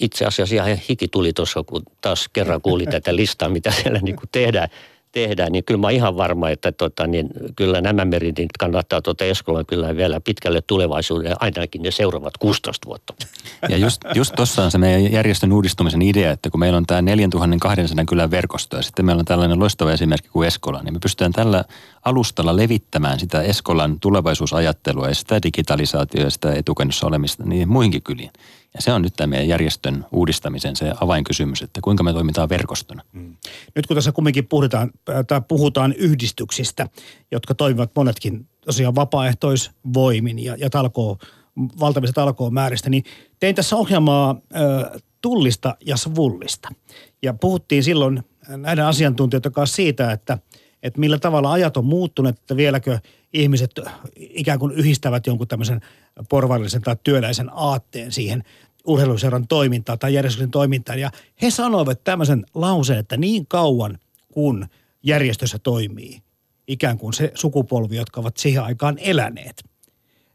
itse asiassa ihan hiki tuli tuossa, kun taas kerran kuuli tätä listaa, mitä siellä niin kuin tehdään tehdään, niin kyllä mä ihan varma, että tota, niin kyllä nämä meritit kannattaa tuota Eskolan kyllä vielä pitkälle tulevaisuudelle, ainakin ne seuraavat 16 vuotta. Ja just, just tuossa on se meidän järjestön uudistumisen idea, että kun meillä on tämä 4200 kylän verkosto ja sitten meillä on tällainen loistava esimerkki kuin Eskola, niin me pystytään tällä alustalla levittämään sitä Eskolan tulevaisuusajattelua ja sitä digitalisaatioa ja sitä etukennossa olemista niin muihinkin kyliin. Ja se on nyt tämä meidän järjestön uudistamisen se avainkysymys, että kuinka me toimitaan verkostona. Mm. Nyt kun tässä kumminkin puhutaan, tai puhutaan yhdistyksistä, jotka toimivat monetkin tosiaan vapaaehtoisvoimin ja, ja talkoo, valtavista talkoon määristä, niin tein tässä ohjelmaa ö, tullista ja svullista. Ja puhuttiin silloin näiden asiantuntijoiden kanssa siitä, että, että millä tavalla ajat on muuttunut, että vieläkö ihmiset ikään kuin yhdistävät jonkun tämmöisen porvarillisen tai työläisen aatteen siihen urheiluseuran toimintaan tai järjestön toimintaan. Ja he sanoivat tämmöisen lauseen, että niin kauan kun järjestössä toimii, ikään kuin se sukupolvi, jotka ovat siihen aikaan eläneet,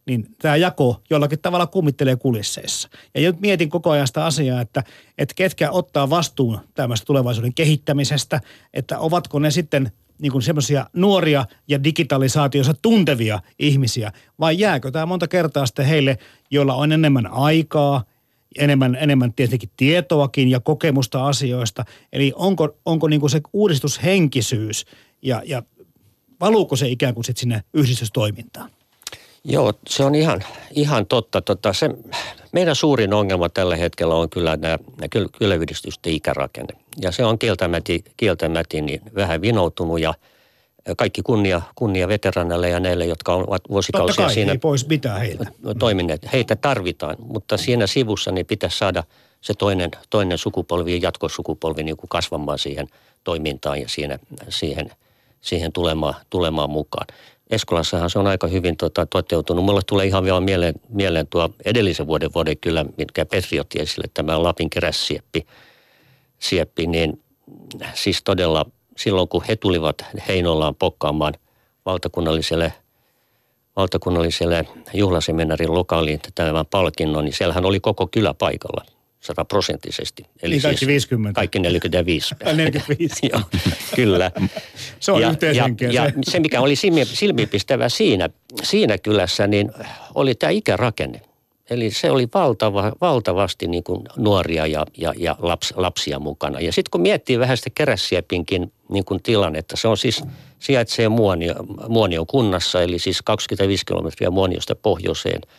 niin tämä jako jollakin tavalla kummittelee kulisseissa. Ja nyt mietin koko ajan sitä asiaa, että, että ketkä ottaa vastuun tämmöistä tulevaisuuden kehittämisestä, että ovatko ne sitten niin kuin semmoisia nuoria ja digitalisaatiossa tuntevia ihmisiä, vai jääkö tämä monta kertaa sitten heille, joilla on enemmän aikaa, enemmän, enemmän tietenkin tietoakin ja kokemusta asioista. Eli onko, onko niin kuin se uudistushenkisyys ja, ja valuuko se ikään kuin sitten sinne yhdistystoimintaan? Joo, se on ihan, ihan totta. Tota, se, meidän suurin ongelma tällä hetkellä on kyllä nämä, nämä kyläyhdistysten ikärakenne. Ja se on kieltämäti, niin vähän vinoutunut ja kaikki kunnia, kunnia veteraneille ja neille, jotka ovat vuosikausia Totta kai, siinä ei pois mitään heiltä. toimineet. Heitä tarvitaan, mutta siinä sivussa niin pitäisi saada se toinen, toinen sukupolvi ja jatkosukupolvi niin kuin kasvamaan siihen toimintaan ja siinä, siihen, siihen tulemaan, tulemaan mukaan. Eskolassahan se on aika hyvin tota, toteutunut. Mulle tulee ihan vielä mieleen, mieleen tuo edellisen vuoden vuoden kyllä, mitkä Petri otti esille, tämä Lapin kerässieppi, sieppi, niin siis todella silloin kun he tulivat Heinolaan pokkaamaan valtakunnalliselle, valtakunnalliselle juhlaseminarin lokaaliin tämän palkinnon, niin siellähän oli koko kylä paikalla sataprosenttisesti. Eli niin kaikki siis 50. Kaikki 45. 45. <laughs> <laughs> Joo, kyllä. Se on ja, ja, ja, se, mikä oli silmiinpistävä siinä, siinä kylässä, niin oli tämä ikärakenne. Eli se oli valtava, valtavasti niin kuin nuoria ja, ja, ja laps, lapsia mukana. Ja sitten kun miettii vähän sitä Kerässiepinkin niin kuin tilannetta, se on siis, sijaitsee Muonio, Muonion kunnassa, eli siis 25 kilometriä Muoniosta pohjoiseen –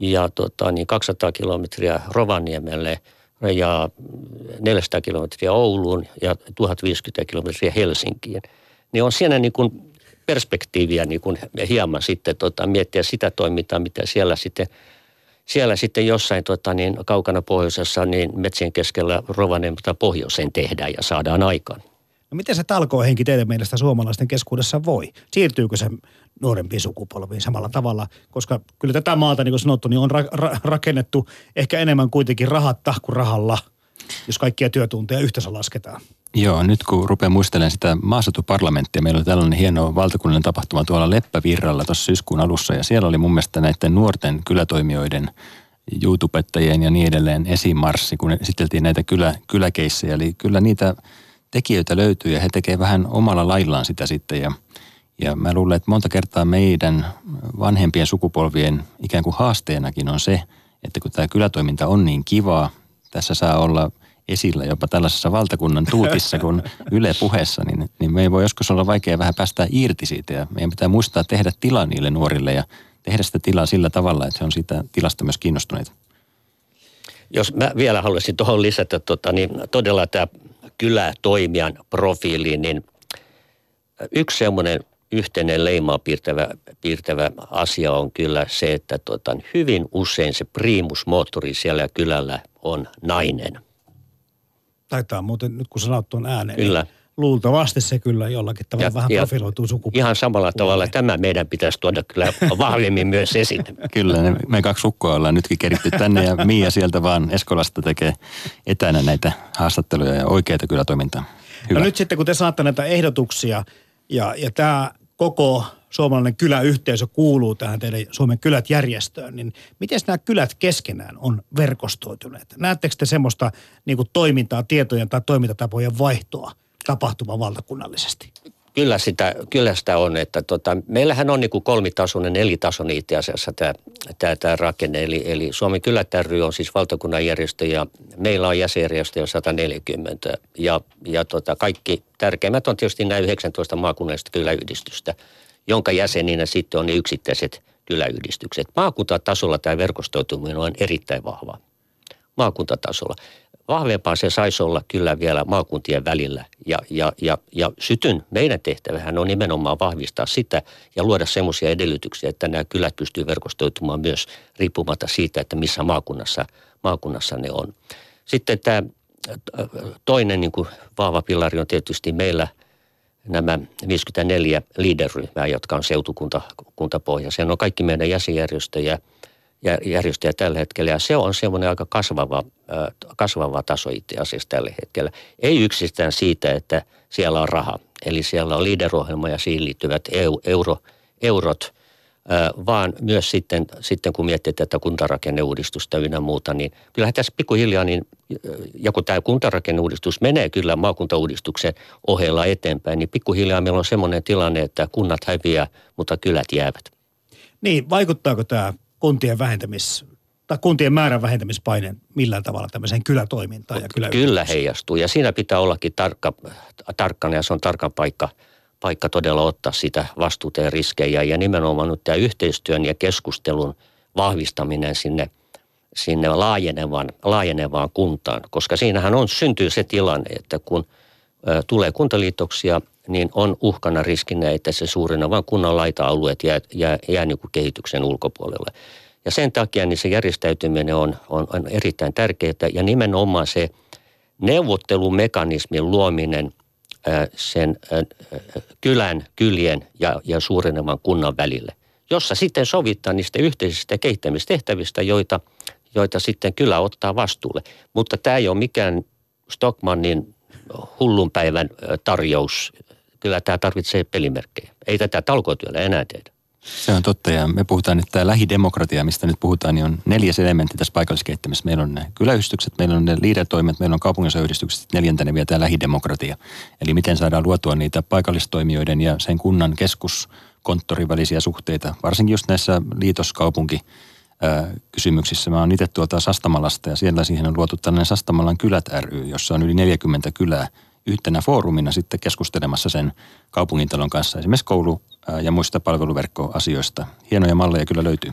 ja tota, niin 200 kilometriä Rovaniemelle ja 400 kilometriä Ouluun ja 1050 kilometriä Helsinkiin. Niin on siinä niin kuin perspektiiviä niin kuin hieman sitten tota, miettiä sitä toimintaa, mitä siellä sitten siellä sitten jossain tota, niin kaukana pohjoisessa niin metsien keskellä Rovaniemeltä pohjoiseen tehdään ja saadaan aikaan. No miten se talkohenki teidän mielestä suomalaisten keskuudessa voi? Siirtyykö se nuorempiin sukupolviin samalla tavalla? Koska kyllä tätä maata, niin kuin sanottu, niin on ra- ra- rakennettu ehkä enemmän kuitenkin rahatta kuin rahalla, jos kaikkia työtunteja yhteensä lasketaan. Joo, nyt kun rupean muistelemaan sitä maaseutuparlamenttia, meillä oli tällainen hieno valtakunnallinen tapahtuma tuolla Leppävirralla tuossa syyskuun alussa ja siellä oli mun mielestä näiden nuorten kylätoimijoiden YouTubettajien ja niin edelleen esimarssi, kun esiteltiin näitä kylä, kyläkeissejä. Eli kyllä niitä tekijöitä löytyy ja he tekevät vähän omalla laillaan sitä sitten ja, ja mä luulen, että monta kertaa meidän vanhempien sukupolvien ikään kuin haasteenakin on se, että kun tämä kylätoiminta on niin kivaa, tässä saa olla esillä jopa tällaisessa valtakunnan tuutissa kuin <laughs> Yle puheessa, niin, niin me ei voi joskus olla vaikea vähän päästä irti siitä ja meidän pitää muistaa tehdä tila niille nuorille ja tehdä sitä tilaa sillä tavalla, että he on siitä tilasta myös kiinnostuneita. Jos mä vielä haluaisin tuohon lisätä, tota, niin todella tämä kylätoimijan profiili, niin yksi semmoinen yhteinen leimaa piirtävä, piirtävä asia on kyllä se, että tota, hyvin usein se primusmoottori siellä kylällä on nainen. Taitaa muuten, nyt kun sanot tuon ääneen, Kyllä. Niin luultavasti se kyllä jollakin tavalla ja, vähän ja profiloituu sukupuolelle. Ihan samalla tavalla tämä meidän pitäisi tuoda kyllä vahvemmin myös esille. <laughs> Kyllä, me kaksi sukkoa ollaan nytkin keritty tänne ja Mia sieltä vaan Eskolasta tekee etänä näitä haastatteluja ja oikeita kyllä toimintaa. Hyvä. No nyt sitten kun te saatte näitä ehdotuksia ja, ja tämä koko suomalainen kyläyhteisö kuuluu tähän teidän Suomen kylät järjestöön, niin miten nämä kylät keskenään on verkostoituneet? Näettekö te semmoista niin kuin toimintaa, tietojen tai toimintatapojen vaihtoa tapahtumaan valtakunnallisesti? Kyllä sitä, kyllä sitä on, että tota, meillähän on niin kolmitasoinen, nelitasoinen itse asiassa tämä, tämä, tämä rakenne. Eli, eli Suomen kylät ry on siis valtakunnan järjestö ja meillä on jäsenjärjestöjä 140 ja, ja tota, kaikki tärkeimmät on tietysti nämä 19 maakunnallista kyläyhdistystä, jonka jäseninä sitten on ne yksittäiset kyläyhdistykset. Maakuntatasolla tämä verkostoituminen on erittäin vahva. Maakuntatasolla vahvempaa se saisi olla kyllä vielä maakuntien välillä. Ja, ja, ja, ja sytyn meidän tehtävähän on nimenomaan vahvistaa sitä ja luoda semmoisia edellytyksiä, että nämä kylät pystyy verkostoitumaan myös riippumatta siitä, että missä maakunnassa, maakunnassa ne on. Sitten tämä toinen niin kuin vahva pilari on tietysti meillä nämä 54 liiderryhmää, jotka on seutukuntapohjaisia. Ne on kaikki meidän jäsenjärjestöjä – järjestöjä tällä hetkellä. Ja se on semmoinen aika kasvava, kasvava taso itse asiassa tällä hetkellä. Ei yksistään siitä, että siellä on raha. Eli siellä on liiderohjelma ja siihen liittyvät euro, eurot, vaan myös sitten, sitten kun miettii tätä kuntarakenneuudistusta ynnä muuta, niin kyllähän tässä pikkuhiljaa, niin, ja kun tämä kuntarakenneuudistus menee kyllä maakuntauudistuksen ohella eteenpäin, niin pikkuhiljaa meillä on semmoinen tilanne, että kunnat häviää, mutta kylät jäävät. Niin, vaikuttaako tämä kuntien vähentämis, tai kuntien määrän vähentämispaine millään tavalla tämmöiseen kylätoimintaan ja kyllä Kyllä heijastuu ja siinä pitää ollakin tarkka, tarkkana ja se on tarkka paikka, paikka todella ottaa sitä vastuuta ja riskejä. Ja nimenomaan nyt tämä yhteistyön ja keskustelun vahvistaminen sinne, sinne laajenevaan, laajenevaan kuntaan, koska siinähän on, syntyy se tilanne, että kun tulee kuntaliitoksia, niin on uhkana riskinä, että se suurina vaan kunnan laita-alueet jää, jää, jää niin kuin kehityksen ulkopuolelle. Ja sen takia niin se järjestäytyminen on, on, on erittäin tärkeää ja nimenomaan se neuvottelumekanismin luominen sen kylän, kylien ja, ja suurenevan kunnan välille, jossa sitten sovitaan niistä yhteisistä kehittämistehtävistä, joita, joita sitten kyllä ottaa vastuulle. Mutta tämä ei ole mikään Stockmannin hullun päivän tarjous kyllä tämä tarvitsee pelimerkkejä. Ei tätä talkootyöllä enää tehdä. Se on totta ja me puhutaan, että tämä lähidemokratia, mistä nyt puhutaan, niin on neljäs elementti tässä paikalliskehittämisessä. Meillä on ne kyläyhdistykset, meillä on ne liidetoimet, meillä on kaupunginosayhdistykset, neljäntenä vielä tämä lähidemokratia. Eli miten saadaan luotua niitä paikallistoimijoiden ja sen kunnan keskuskonttorin välisiä suhteita, varsinkin just näissä liitoskaupunki kysymyksissä. Mä oon itse tuolta Sastamalasta ja siellä siihen on luotu tällainen Sastamalan kylät ry, jossa on yli 40 kylää, yhtenä foorumina sitten keskustelemassa sen kaupungintalon kanssa esimerkiksi koulu- ja muista palveluverkkoasioista. Hienoja malleja kyllä löytyy.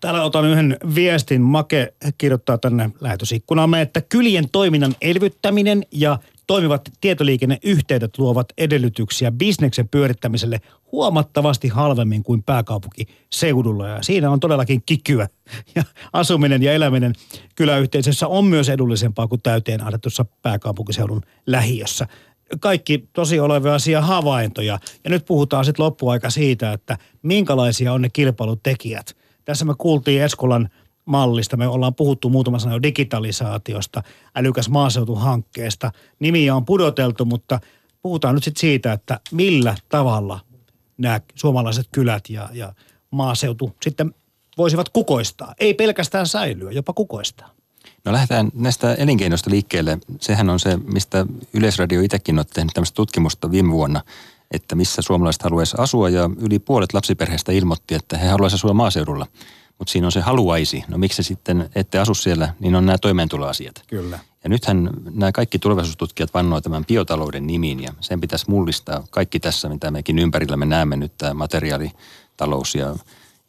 Täällä otan yhden viestin. Make kirjoittaa tänne lähetysikkunaamme, että kylien toiminnan elvyttäminen ja toimivat tietoliikenneyhteydet luovat edellytyksiä bisneksen pyörittämiselle huomattavasti halvemmin kuin pääkaupunkiseudulla. Ja siinä on todellakin kikyä. Ja asuminen ja eläminen kyläyhteisössä on myös edullisempaa kuin täyteen annetussa pääkaupunkiseudun lähiössä. Kaikki tosi olevia havaintoja. Ja nyt puhutaan sitten loppuaika siitä, että minkälaisia on ne kilpailutekijät. Tässä me kuultiin Eskolan mallista. Me ollaan puhuttu muutama sana jo digitalisaatiosta, älykäs maaseutuhankkeesta. Nimiä on pudoteltu, mutta puhutaan nyt sitten siitä, että millä tavalla nämä suomalaiset kylät ja, ja maaseutu sitten voisivat kukoistaa. Ei pelkästään säilyä, jopa kukoistaa. No lähdetään näistä elinkeinoista liikkeelle. Sehän on se, mistä Yleisradio itsekin on tehnyt tämmöistä tutkimusta viime vuonna, että missä suomalaiset haluaisivat asua ja yli puolet lapsiperheistä ilmoitti, että he haluaisivat asua maaseudulla. Mutta siinä on se haluaisi. No miksi sitten ette asu siellä, niin on nämä toimeentuloasiat. Kyllä. Ja nythän nämä kaikki tulevaisuustutkijat vannoo tämän biotalouden nimiin ja sen pitäisi mullistaa kaikki tässä, mitä mekin ympärillä me näemme nyt, tämä materiaalitalous ja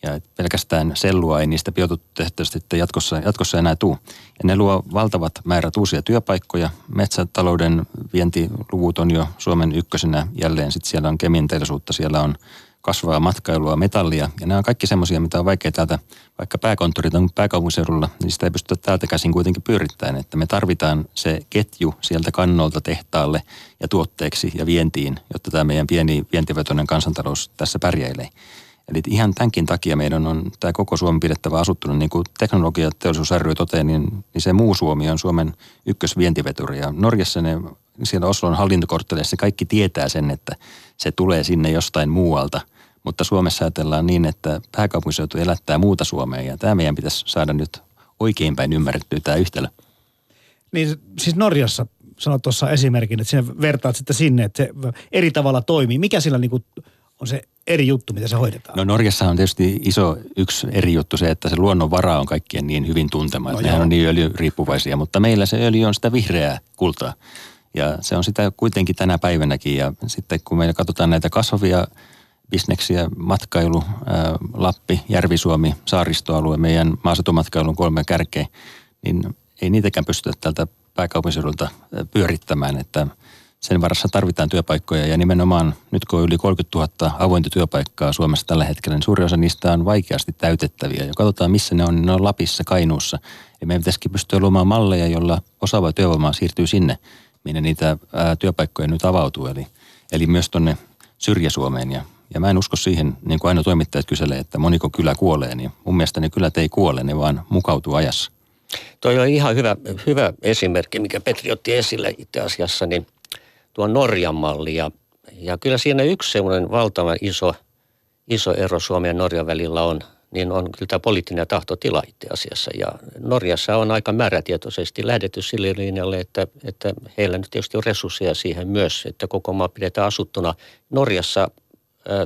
ja pelkästään sellua ei niistä biotuotteista sitten jatkossa, jatkossa enää tule. Ja ne luo valtavat määrät uusia työpaikkoja. Metsätalouden vientiluvut on jo Suomen ykkösenä jälleen. Sitten siellä on kemian teollisuutta, siellä on kasvaa matkailua, metallia. Ja nämä on kaikki semmoisia, mitä on vaikea täältä, vaikka pääkonttorit on pääkaupunkiseudulla, niin sitä ei pystytä täältä käsin kuitenkin pyörittämään. Että me tarvitaan se ketju sieltä kannolta tehtaalle ja tuotteeksi ja vientiin, jotta tämä meidän pieni vientivetoinen kansantalous tässä pärjäilee. Eli ihan tämänkin takia meidän on tämä koko Suomi pidettävä asuttuna, niin kuin teknologia teollisuus ry toteaa, niin, niin se muu Suomi on Suomen ykkösvientiveturi. Ja Norjassa ne, siellä Oslon hallintokortteleissa kaikki tietää sen, että se tulee sinne jostain muualta. Mutta Suomessa ajatellaan niin, että pääkaupunkiseutu elättää muuta Suomea ja tämä meidän pitäisi saada nyt oikeinpäin ymmärrettyä tämä yhtälö. Niin siis Norjassa sanoit tuossa esimerkin, että sinä vertaat sitten sinne, että se eri tavalla toimii. Mikä sillä niin kuin on se eri juttu, mitä se hoidetaan? No Norjassa on tietysti iso yksi eri juttu se, että se luonnonvara on kaikkien niin hyvin tuntema. No Nehän on niin öljyriippuvaisia, mutta meillä se öljy on sitä vihreää kultaa. Ja se on sitä kuitenkin tänä päivänäkin. Ja sitten kun meillä katsotaan näitä kasvavia bisneksiä, matkailu, Lappi, Järvi-Suomi, saaristoalue, meidän maaseutumatkailun kolme kärkeä, niin ei niitäkään pystytä tältä pääkaupunkiseudulta pyörittämään, että – sen varassa tarvitaan työpaikkoja ja nimenomaan nyt kun on yli 30 000 avointa työpaikkaa Suomessa tällä hetkellä, niin suuri osa niistä on vaikeasti täytettäviä. Ja katsotaan missä ne on, niin ne on Lapissa, Kainuussa. Ja meidän pitäisikin pystyä luomaan malleja, jolla osaava työvoima siirtyy sinne, minne niitä ää, työpaikkoja nyt avautuu. Eli, eli myös tuonne Syrjä-Suomeen. Ja, ja mä en usko siihen, niin kuin aina toimittajat kyselee, että moniko kyllä kuolee. Niin mun mielestä ne kylät ei kuole, ne vaan mukautuu ajassa. Toi on ihan hyvä, hyvä esimerkki, mikä Petri otti esille itse asiassa, niin – tuo Norjan malli. Ja, ja kyllä siinä yksi semmoinen valtavan iso, iso ero Suomen ja Norjan välillä on, niin on kyllä tämä poliittinen tahtotila itse asiassa. Ja Norjassa on aika määrätietoisesti lähdetty sille linjalle, että, että heillä nyt tietysti on resursseja siihen myös, että koko maa pidetään asuttuna. Norjassa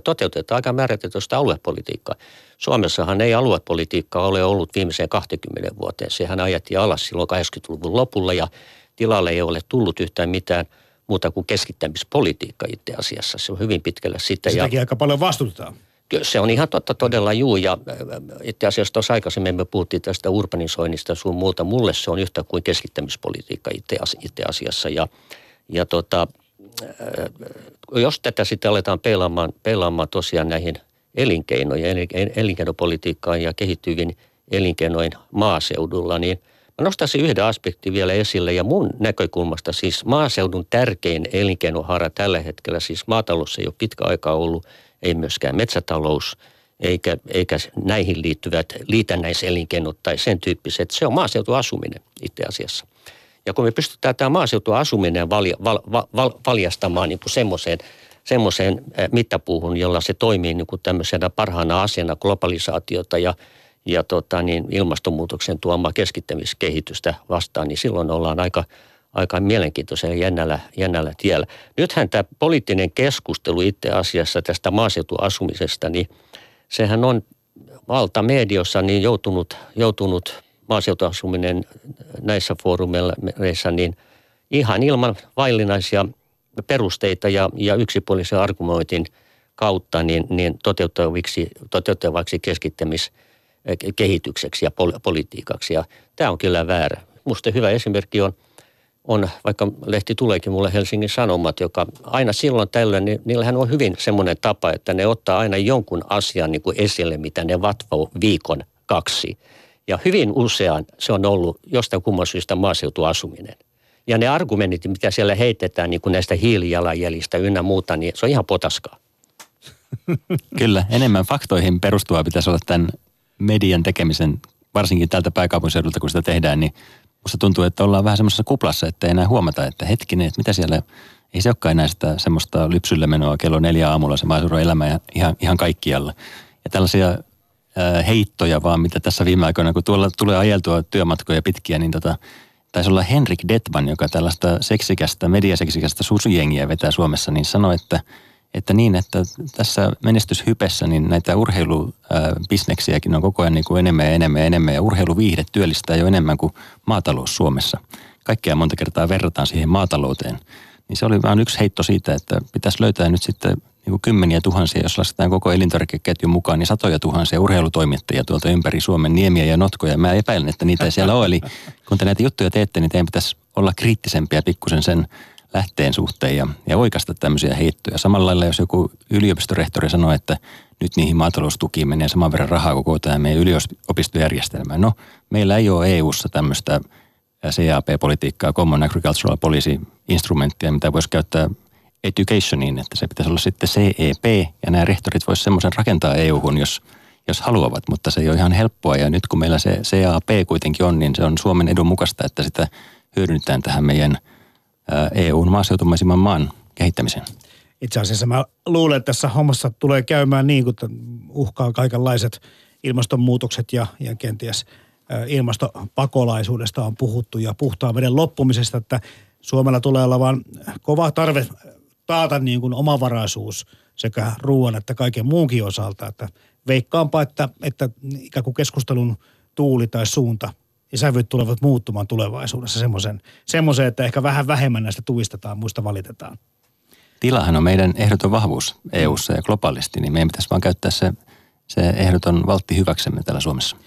toteutetaan aika määrätietoista aluepolitiikkaa. Suomessahan ei aluepolitiikkaa ole ollut viimeiseen 20 vuoteen. Sehän ajettiin alas silloin 80-luvun lopulla ja tilalle ei ole tullut yhtään mitään – muuta kuin keskittämispolitiikka itse asiassa. Se on hyvin pitkälle sitä. Sitäkin ja, aika paljon vastustetaan. Se on ihan totta todella juu. Ja äh, itse asiassa tuossa aikaisemmin me puhuttiin tästä urbanisoinnista sun muuta. Mulle se on yhtä kuin keskittämispolitiikka itse asiassa. Ja, ja tota, äh, jos tätä sitten aletaan peilaamaan, peilaamaan tosiaan näihin elinkeinojen, elinkeinopolitiikkaan ja kehittyviin elinkeinojen maaseudulla, niin – Mä nostaisin yhden aspektin vielä esille. Ja mun näkökulmasta siis maaseudun tärkein elinkeinohara tällä hetkellä, siis maatalous ei ole pitkä aikaa ollut, ei myöskään metsätalous, eikä, eikä näihin liittyvät liitännäiselinkeinot tai sen tyyppiset. Se on maaseutuasuminen itse asiassa. Ja kun me pystytään tämä maaseutuasuminen val, val, val, valjastamaan niin semmoiseen semmoiseen mittapuuhun, jolla se toimii niin kuin tämmöisenä parhaana asiana globalisaatiota ja ja tota, niin ilmastonmuutoksen tuomaa keskittämiskehitystä vastaan, niin silloin ollaan aika, aika mielenkiintoisen jännällä, jännällä tiellä. Nythän tämä poliittinen keskustelu itse asiassa tästä maaseutuasumisesta, niin sehän on valtamediossa niin joutunut, joutunut maaseutuasuminen näissä foorumeissa niin ihan ilman vaillinaisia perusteita ja, ja yksipuolisen argumentin kautta niin, niin toteuttavaksi, toteuttavaksi keskittämis kehitykseksi ja politiikaksi. Ja tämä on kyllä väärä. Musta hyvä esimerkki on, on, vaikka lehti tuleekin mulle Helsingin Sanomat, joka aina silloin tällöin, niin niillähän on hyvin semmoinen tapa, että ne ottaa aina jonkun asian niin kuin esille, mitä ne vatvoo viikon kaksi. Ja hyvin usein se on ollut jostain kumman syystä maaseutuasuminen. Ja ne argumentit, mitä siellä heitetään niin kuin näistä hiilijalanjäljistä ynnä muuta, niin se on ihan potaskaa. <laughs> Kyllä, enemmän faktoihin perustuvaa pitäisi olla tämän median tekemisen varsinkin tältä pääkaupunkiseudulta, kun sitä tehdään, niin musta tuntuu, että ollaan vähän semmoisessa kuplassa, että ei enää huomata, että hetkinen, että mitä siellä, ei se olekaan enää sitä semmoista lypsylle menoa kello neljä aamulla se maaseudun elämä ihan, ihan kaikkialla. Ja tällaisia heittoja vaan, mitä tässä viime aikoina, kun tuolla tulee ajeltua työmatkoja pitkiä, niin tota, taisi olla Henrik Detman, joka tällaista seksikästä, mediaseksikästä susijengiä vetää Suomessa, niin sanoi, että, että niin, että tässä menestyshypessä niin näitä urheilubisneksiäkin on koko ajan niin kuin enemmän ja enemmän ja enemmän, ja urheiluviihde työllistää jo enemmän kuin maatalous Suomessa. Kaikkea monta kertaa verrataan siihen maatalouteen. Niin se oli vain yksi heitto siitä, että pitäisi löytää nyt sitten niin kuin kymmeniä tuhansia, jos lasketaan koko elintarvikeketjun mukaan, niin satoja tuhansia urheilutoimittajia tuolta ympäri Suomen niemiä ja notkoja. Mä epäilen, että niitä ei siellä ole. Eli kun te näitä juttuja teette, niin teidän pitäisi olla kriittisempiä pikkusen sen lähteen suhteen ja, ja oikasta tämmöisiä heittoja. Samalla lailla, jos joku yliopistorehtori sanoo, että nyt niihin maataloustukiin menee saman verran rahaa koko tämä meidän yliopistojärjestelmään. No, meillä ei ole EU-ssa tämmöistä CAP-politiikkaa, Common Agricultural Policy-instrumenttia, mitä voisi käyttää educationiin, että se pitäisi olla sitten CEP, ja nämä rehtorit voisivat semmoisen rakentaa EU-hun, jos, jos haluavat, mutta se ei ole ihan helppoa, ja nyt kun meillä se CAP kuitenkin on, niin se on Suomen edun mukaista, että sitä hyödynnetään tähän meidän EUn maaseutumaisimman maan kehittämiseen. Itse asiassa mä luulen, että tässä hommassa tulee käymään niin, kun uhkaa kaikenlaiset ilmastonmuutokset ja, ja kenties ilmastopakolaisuudesta on puhuttu ja puhtaan veden loppumisesta, että Suomella tulee olemaan kova tarve taata niin kuin omavaraisuus sekä ruoan että kaiken muunkin osalta. Että veikkaanpa, että, että ikään kuin keskustelun tuuli tai suunta ja sävyt tulevat muuttumaan tulevaisuudessa semmoisen, semmoisen että ehkä vähän vähemmän näistä tuistetaan, muista valitetaan. Tilahan on meidän ehdoton vahvuus EU-ssa ja globaalisti, niin meidän pitäisi vaan käyttää se, se ehdoton valtti hyväksemme täällä Suomessa.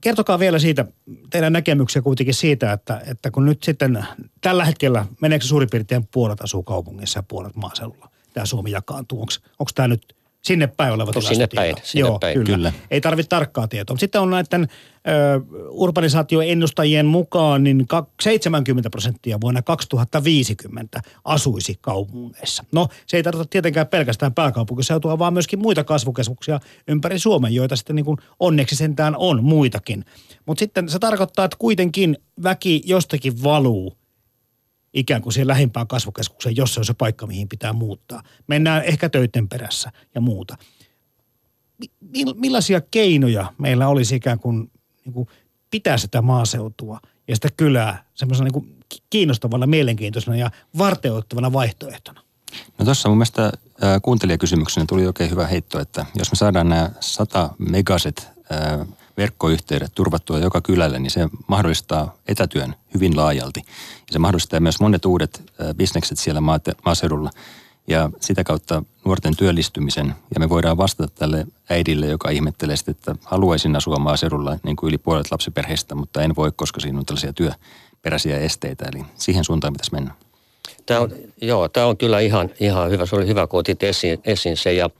Kertokaa vielä siitä, teidän näkemyksiä kuitenkin siitä, että, että kun nyt sitten tällä hetkellä, meneekö suurin piirtein puolet asuu kaupungissa ja puolet maaseudulla? Tämä Suomi jakaantuu. Onko tämä nyt Sinne päin oleva no, sinne päin, sinne Joo, päin. Kyllä. kyllä. Ei tarvitse tarkkaa tietoa. Sitten on näiden ö, urbanisaatioennustajien mukaan, niin 70 prosenttia vuonna 2050 asuisi kaupungeissa. No, se ei tarkoita tietenkään pelkästään pääkaupunkiseutua, vaan myöskin muita kasvukeskuksia ympäri Suomen, joita sitten niin kuin onneksi sentään on muitakin. Mutta sitten se tarkoittaa, että kuitenkin väki jostakin valuu ikään kuin siihen lähimpään kasvukeskukseen, jos se on se paikka, mihin pitää muuttaa. Mennään ehkä töiden perässä ja muuta. Millaisia keinoja meillä olisi ikään kuin, niin kuin pitää sitä maaseutua ja sitä kylää semmoisena niin kuin kiinnostavana, mielenkiintoisena ja varteuttavana vaihtoehtona? No tuossa mun mielestä kuuntelijakysymyksenä tuli oikein hyvä heitto, että jos me saadaan nämä 100 megaset verkkoyhteydet turvattua joka kylälle, niin se mahdollistaa etätyön hyvin laajalti. Ja se mahdollistaa myös monet uudet bisnekset siellä maaseudulla ja sitä kautta nuorten työllistymisen. Ja me voidaan vastata tälle äidille, joka ihmettelee sitten, että haluaisin asua maaseudulla niin kuin yli puolet lapsiperheistä, mutta en voi, koska siinä on tällaisia työperäisiä esteitä. Eli siihen suuntaan pitäisi mennä. Tämä on, joo, tämä on kyllä ihan, ihan hyvä. Se oli hyvä, kun otit esiin, esiin se. Ja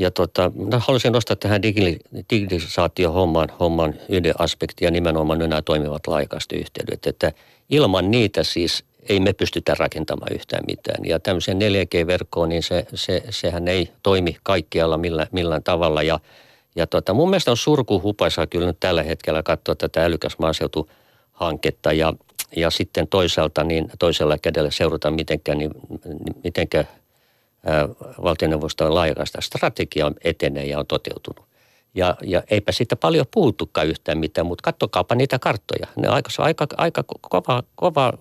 ja tota, haluaisin nostaa tähän digitalisaatio-homman homman yhden aspektin ja nimenomaan nämä toimivat laajakaistayhteydet. Että ilman niitä siis ei me pystytä rakentamaan yhtään mitään. Ja tämmöisen 4G-verkkoon, niin se, se, sehän ei toimi kaikkialla millään, millään tavalla. Ja, ja tota, mun mielestä on surkuhupaisaa kyllä nyt tällä hetkellä katsoa tätä älykäs maaseutuhanketta ja, ja sitten toisaalta niin toisella kädellä seurata mitenkä, niin, mitenkä valtioneuvoston laajakaista strategia etenee ja on toteutunut. Ja, ja eipä siitä paljon puhuttukaan yhtään mitään, mutta katsokaapa niitä karttoja. Ne on aika, aika, aika kova, kova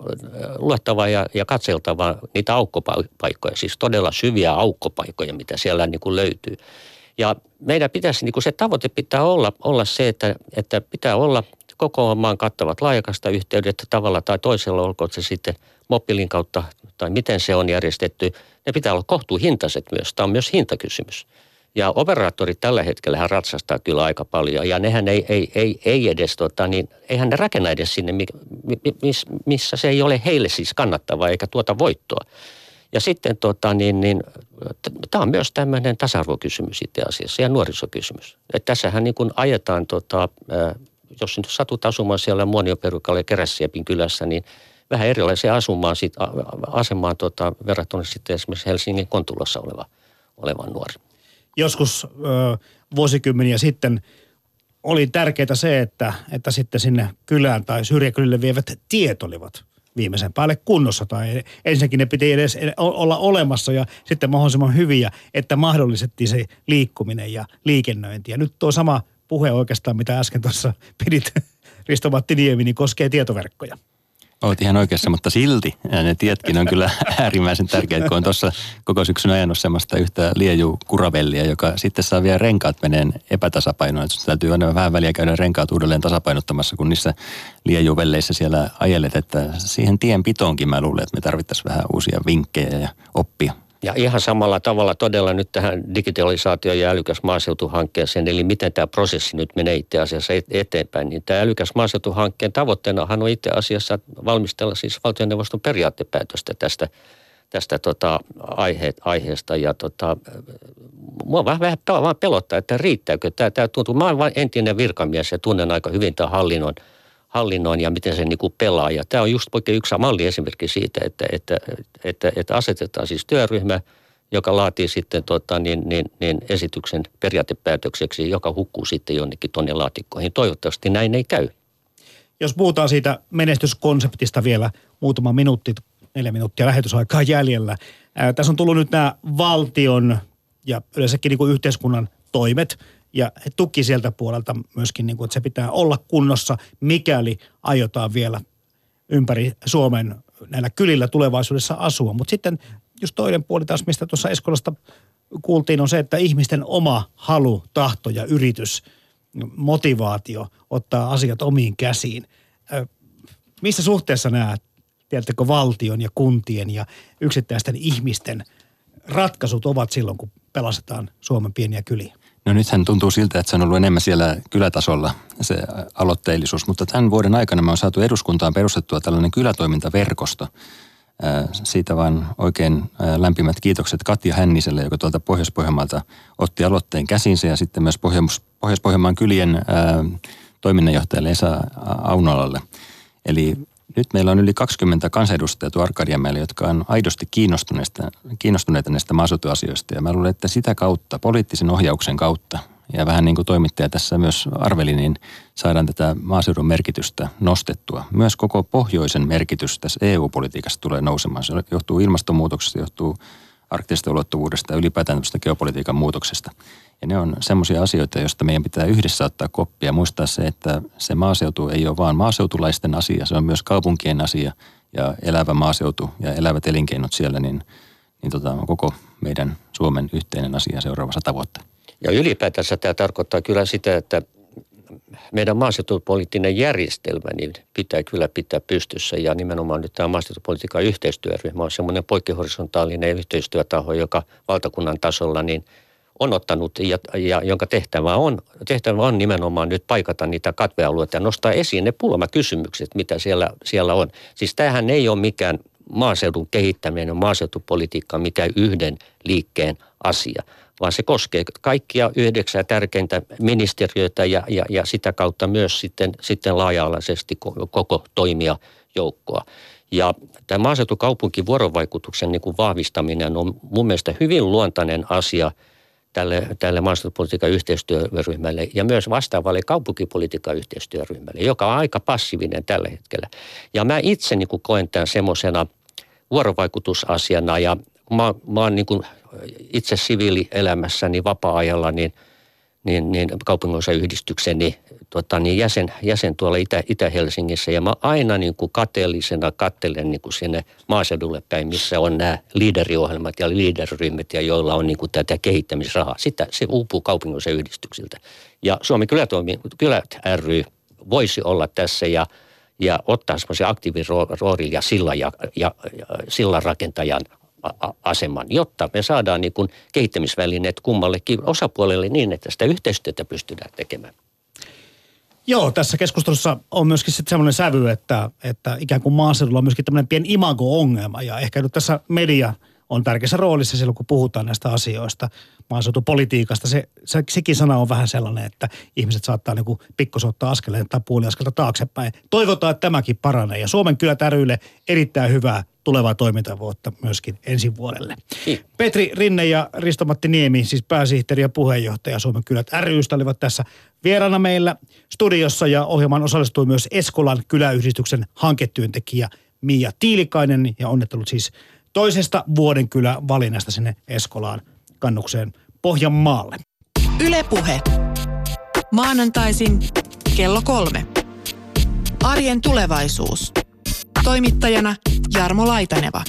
luettava ja, ja katseltava niitä aukkopaikkoja, siis todella syviä aukkopaikkoja, mitä siellä niin kuin löytyy. Ja meidän pitäisi, niin kuin se tavoite pitää olla, olla se, että, että pitää olla koko maan kattavat laajakasta yhteydet tavalla tai toisella, olkoon se sitten mobiilin kautta tai miten se on järjestetty, ne pitää olla kohtuuhintaiset myös. Tämä on myös hintakysymys. Ja operaattorit tällä hetkellä ratsastaa kyllä aika paljon ja nehän ei, ei, ei, ei edes, tota, niin eihän ne rakenna edes sinne, missä se ei ole heille siis kannattavaa eikä tuota voittoa. Ja sitten tota, niin, niin, tämä on myös tämmöinen tasa-arvokysymys itse asiassa ja nuorisokysymys. Et tässähän niin kun ajetaan, tota, jos nyt satut asumaan siellä Muonioperukalla ja Kerässiepin kylässä, niin vähän erilaisia asumaan sit, asemaan tota, verrattuna sitten esimerkiksi Helsingin Kontulassa oleva, olevan nuori. Joskus ö, vuosikymmeniä sitten oli tärkeää se, että, että sitten sinne kylään tai syrjäkylille vievät tiet olivat viimeisen päälle kunnossa. Tai ensinnäkin ne piti edes olla olemassa ja sitten mahdollisimman hyviä, että mahdollistettiin se liikkuminen ja liikennöinti. Ja nyt tuo sama puhe oikeastaan, mitä äsken tuossa pidit <laughs> Risto-Matti Niemi, niin koskee tietoverkkoja. Olet ihan oikeassa, mutta silti ne tietkin on kyllä <laughs> äärimmäisen tärkeitä, kun on tuossa koko syksyn ajanut semmoista yhtä liejuu kuravellia, joka sitten saa vielä renkaat meneen epätasapainoon. Että täytyy aina vähän väliä käydä renkaat uudelleen tasapainottamassa, kun niissä liejuvelleissä siellä ajelet. Että siihen tienpitoonkin mä luulen, että me tarvittaisiin vähän uusia vinkkejä ja oppia. Ja ihan samalla tavalla todella nyt tähän digitalisaatio- ja älykäs maaseutuhankkeeseen, eli miten tämä prosessi nyt menee itse asiassa eteenpäin, niin tämä älykäs maaseutuhankkeen tavoitteenahan on itse asiassa valmistella siis valtioneuvoston periaattepäätöstä tästä, tästä tota aihe, aiheesta. Ja tota, mua vähän, vähän vaan pelottaa, että riittääkö tämä. Tämä tuntuu, mä olen entinen virkamies ja tunnen aika hyvin tämän hallinnon – hallinnoin ja miten se niin kuin pelaa. Ja tämä on just oikein yksi malli esimerkki siitä, että, että, että, että asetetaan siis työryhmä, joka laatii sitten tota, niin, niin, niin esityksen periaatepäätökseksi, joka hukkuu sitten jonnekin tuonne laatikkoihin. Toivottavasti näin ei käy. Jos puhutaan siitä menestyskonseptista vielä muutama minuutti, neljä minuuttia lähetysaikaa jäljellä. Ää, tässä on tullut nyt nämä valtion ja yleensäkin niin kuin yhteiskunnan toimet – ja tuki sieltä puolelta myöskin, niin kuin, että se pitää olla kunnossa, mikäli aiotaan vielä ympäri Suomen näillä kylillä tulevaisuudessa asua. Mutta sitten just toinen puoli taas, mistä tuossa Eskolasta kuultiin, on se, että ihmisten oma halu, tahto ja yritys, motivaatio ottaa asiat omiin käsiin. Missä suhteessa nämä, tiedättekö, valtion ja kuntien ja yksittäisten ihmisten ratkaisut ovat silloin, kun pelastetaan Suomen pieniä kyliä? No nythän tuntuu siltä, että se on ollut enemmän siellä kylätasolla se aloitteellisuus, mutta tämän vuoden aikana me on saatu eduskuntaan perustettua tällainen kylätoimintaverkosto. Siitä vaan oikein lämpimät kiitokset Katja Hänniselle, joka tuolta Pohjois-Pohjanmaalta otti aloitteen käsinsä ja sitten myös Pohjois-Pohjanmaan kylien toiminnanjohtajalle Esa Aunolalle. Eli nyt meillä on yli 20 kansanedustajaa tuo Arkadianmäellä, jotka on aidosti kiinnostuneita, kiinnostuneita näistä maaseutuasioista. Ja mä luulen, että sitä kautta, poliittisen ohjauksen kautta, ja vähän niin kuin toimittaja tässä myös arveli, niin saadaan tätä maaseudun merkitystä nostettua. Myös koko pohjoisen merkitys tässä EU-politiikassa tulee nousemaan. Se johtuu ilmastonmuutoksesta, johtuu arktisesta ulottuvuudesta ja ylipäätään tämmöistä geopolitiikan muutoksesta. Ja ne on semmoisia asioita, joista meidän pitää yhdessä ottaa koppia ja muistaa se, että se maaseutu ei ole vaan maaseutulaisten asia, se on myös kaupunkien asia ja elävä maaseutu ja elävät elinkeinot siellä, niin, niin tota, on koko meidän Suomen yhteinen asia seuraavassa tavoitteessa. Ja ylipäätänsä tämä tarkoittaa kyllä sitä, että meidän maaseutupoliittinen järjestelmä niin pitää kyllä pitää pystyssä ja nimenomaan nyt tämä maaseutupolitiikan yhteistyöryhmä on semmoinen poikkihorisontaalinen yhteistyötaho, joka valtakunnan tasolla niin on ottanut ja, ja jonka tehtävä on, tehtävä on nimenomaan nyt paikata niitä katvealueita ja nostaa esiin ne pulmakysymykset, mitä siellä, siellä on. Siis tämähän ei ole mikään maaseudun kehittäminen, maaseutupolitiikka, mikä yhden liikkeen asia, vaan se koskee kaikkia yhdeksää tärkeintä ministeriöitä ja, ja, ja sitä kautta myös sitten, sitten laaja-alaisesti koko toimia joukkoa. Ja tämä maaseutukaupunkin vuorovaikutuksen niin kuin vahvistaminen on mun mielestä hyvin luontainen asia tälle, tälle maaseutupolitiikan yhteistyöryhmälle ja myös vastaavalle kaupunkipolitiikan yhteistyöryhmälle, joka on aika passiivinen tällä hetkellä. Ja mä itse niin kuin koen tämän semmoisena vuorovaikutusasiana ja mä, mä oon niin kuin itse siviilielämässäni vapaa-ajalla, niin, niin, niin kaupunginosayhdistykseni tota, niin jäsen, jäsen tuolla Itä, Itä-Helsingissä. Ja mä aina niin kuin kateellisena kattelen niin kuin sinne maaseudulle päin, missä on nämä liideriohjelmat ja liiderryhmät, ja joilla on niin kuin tätä kehittämisrahaa. Sitä se uupuu kaupunginosayhdistyksiltä. Ja Suomen kylätoimi, Kylät ry voisi olla tässä ja, ja ottaa semmoisen aktiiviroolin ja sillan, ja, ja, ja sillan rakentajan aseman, jotta me saadaan niin kuin kehittämisvälineet kummallekin osapuolelle niin, että sitä yhteistyötä pystytään tekemään. Joo, tässä keskustelussa on myöskin sitten semmoinen sävy, että, että ikään kuin maaseudulla on myöskin tämmöinen pieni imago-ongelma ja ehkä nyt tässä media on tärkeässä roolissa silloin, kun puhutaan näistä asioista. Maaseutupolitiikasta, se, se, sekin sana on vähän sellainen, että ihmiset saattaa niin pikkusen ottaa askeleen tai puoli askelta taaksepäin. Toivotaan, että tämäkin paranee. Ja Suomen kyllä täryille erittäin hyvää tulevaa toimintavuotta myöskin ensi vuodelle. Niin. Petri Rinne ja Risto-Matti Niemi, siis pääsihteeri ja puheenjohtaja Suomen kylät rystä olivat tässä vieraana meillä studiossa ja ohjelmaan osallistui myös Eskolan kyläyhdistyksen hanketyöntekijä Mia Tiilikainen ja onnettelut siis toisesta vuoden kylä valinnasta sinne Eskolaan kannukseen Pohjanmaalle. Ylepuhe. Maanantaisin kello kolme. Arjen tulevaisuus. Toimittajana Jarmo Laitaneva.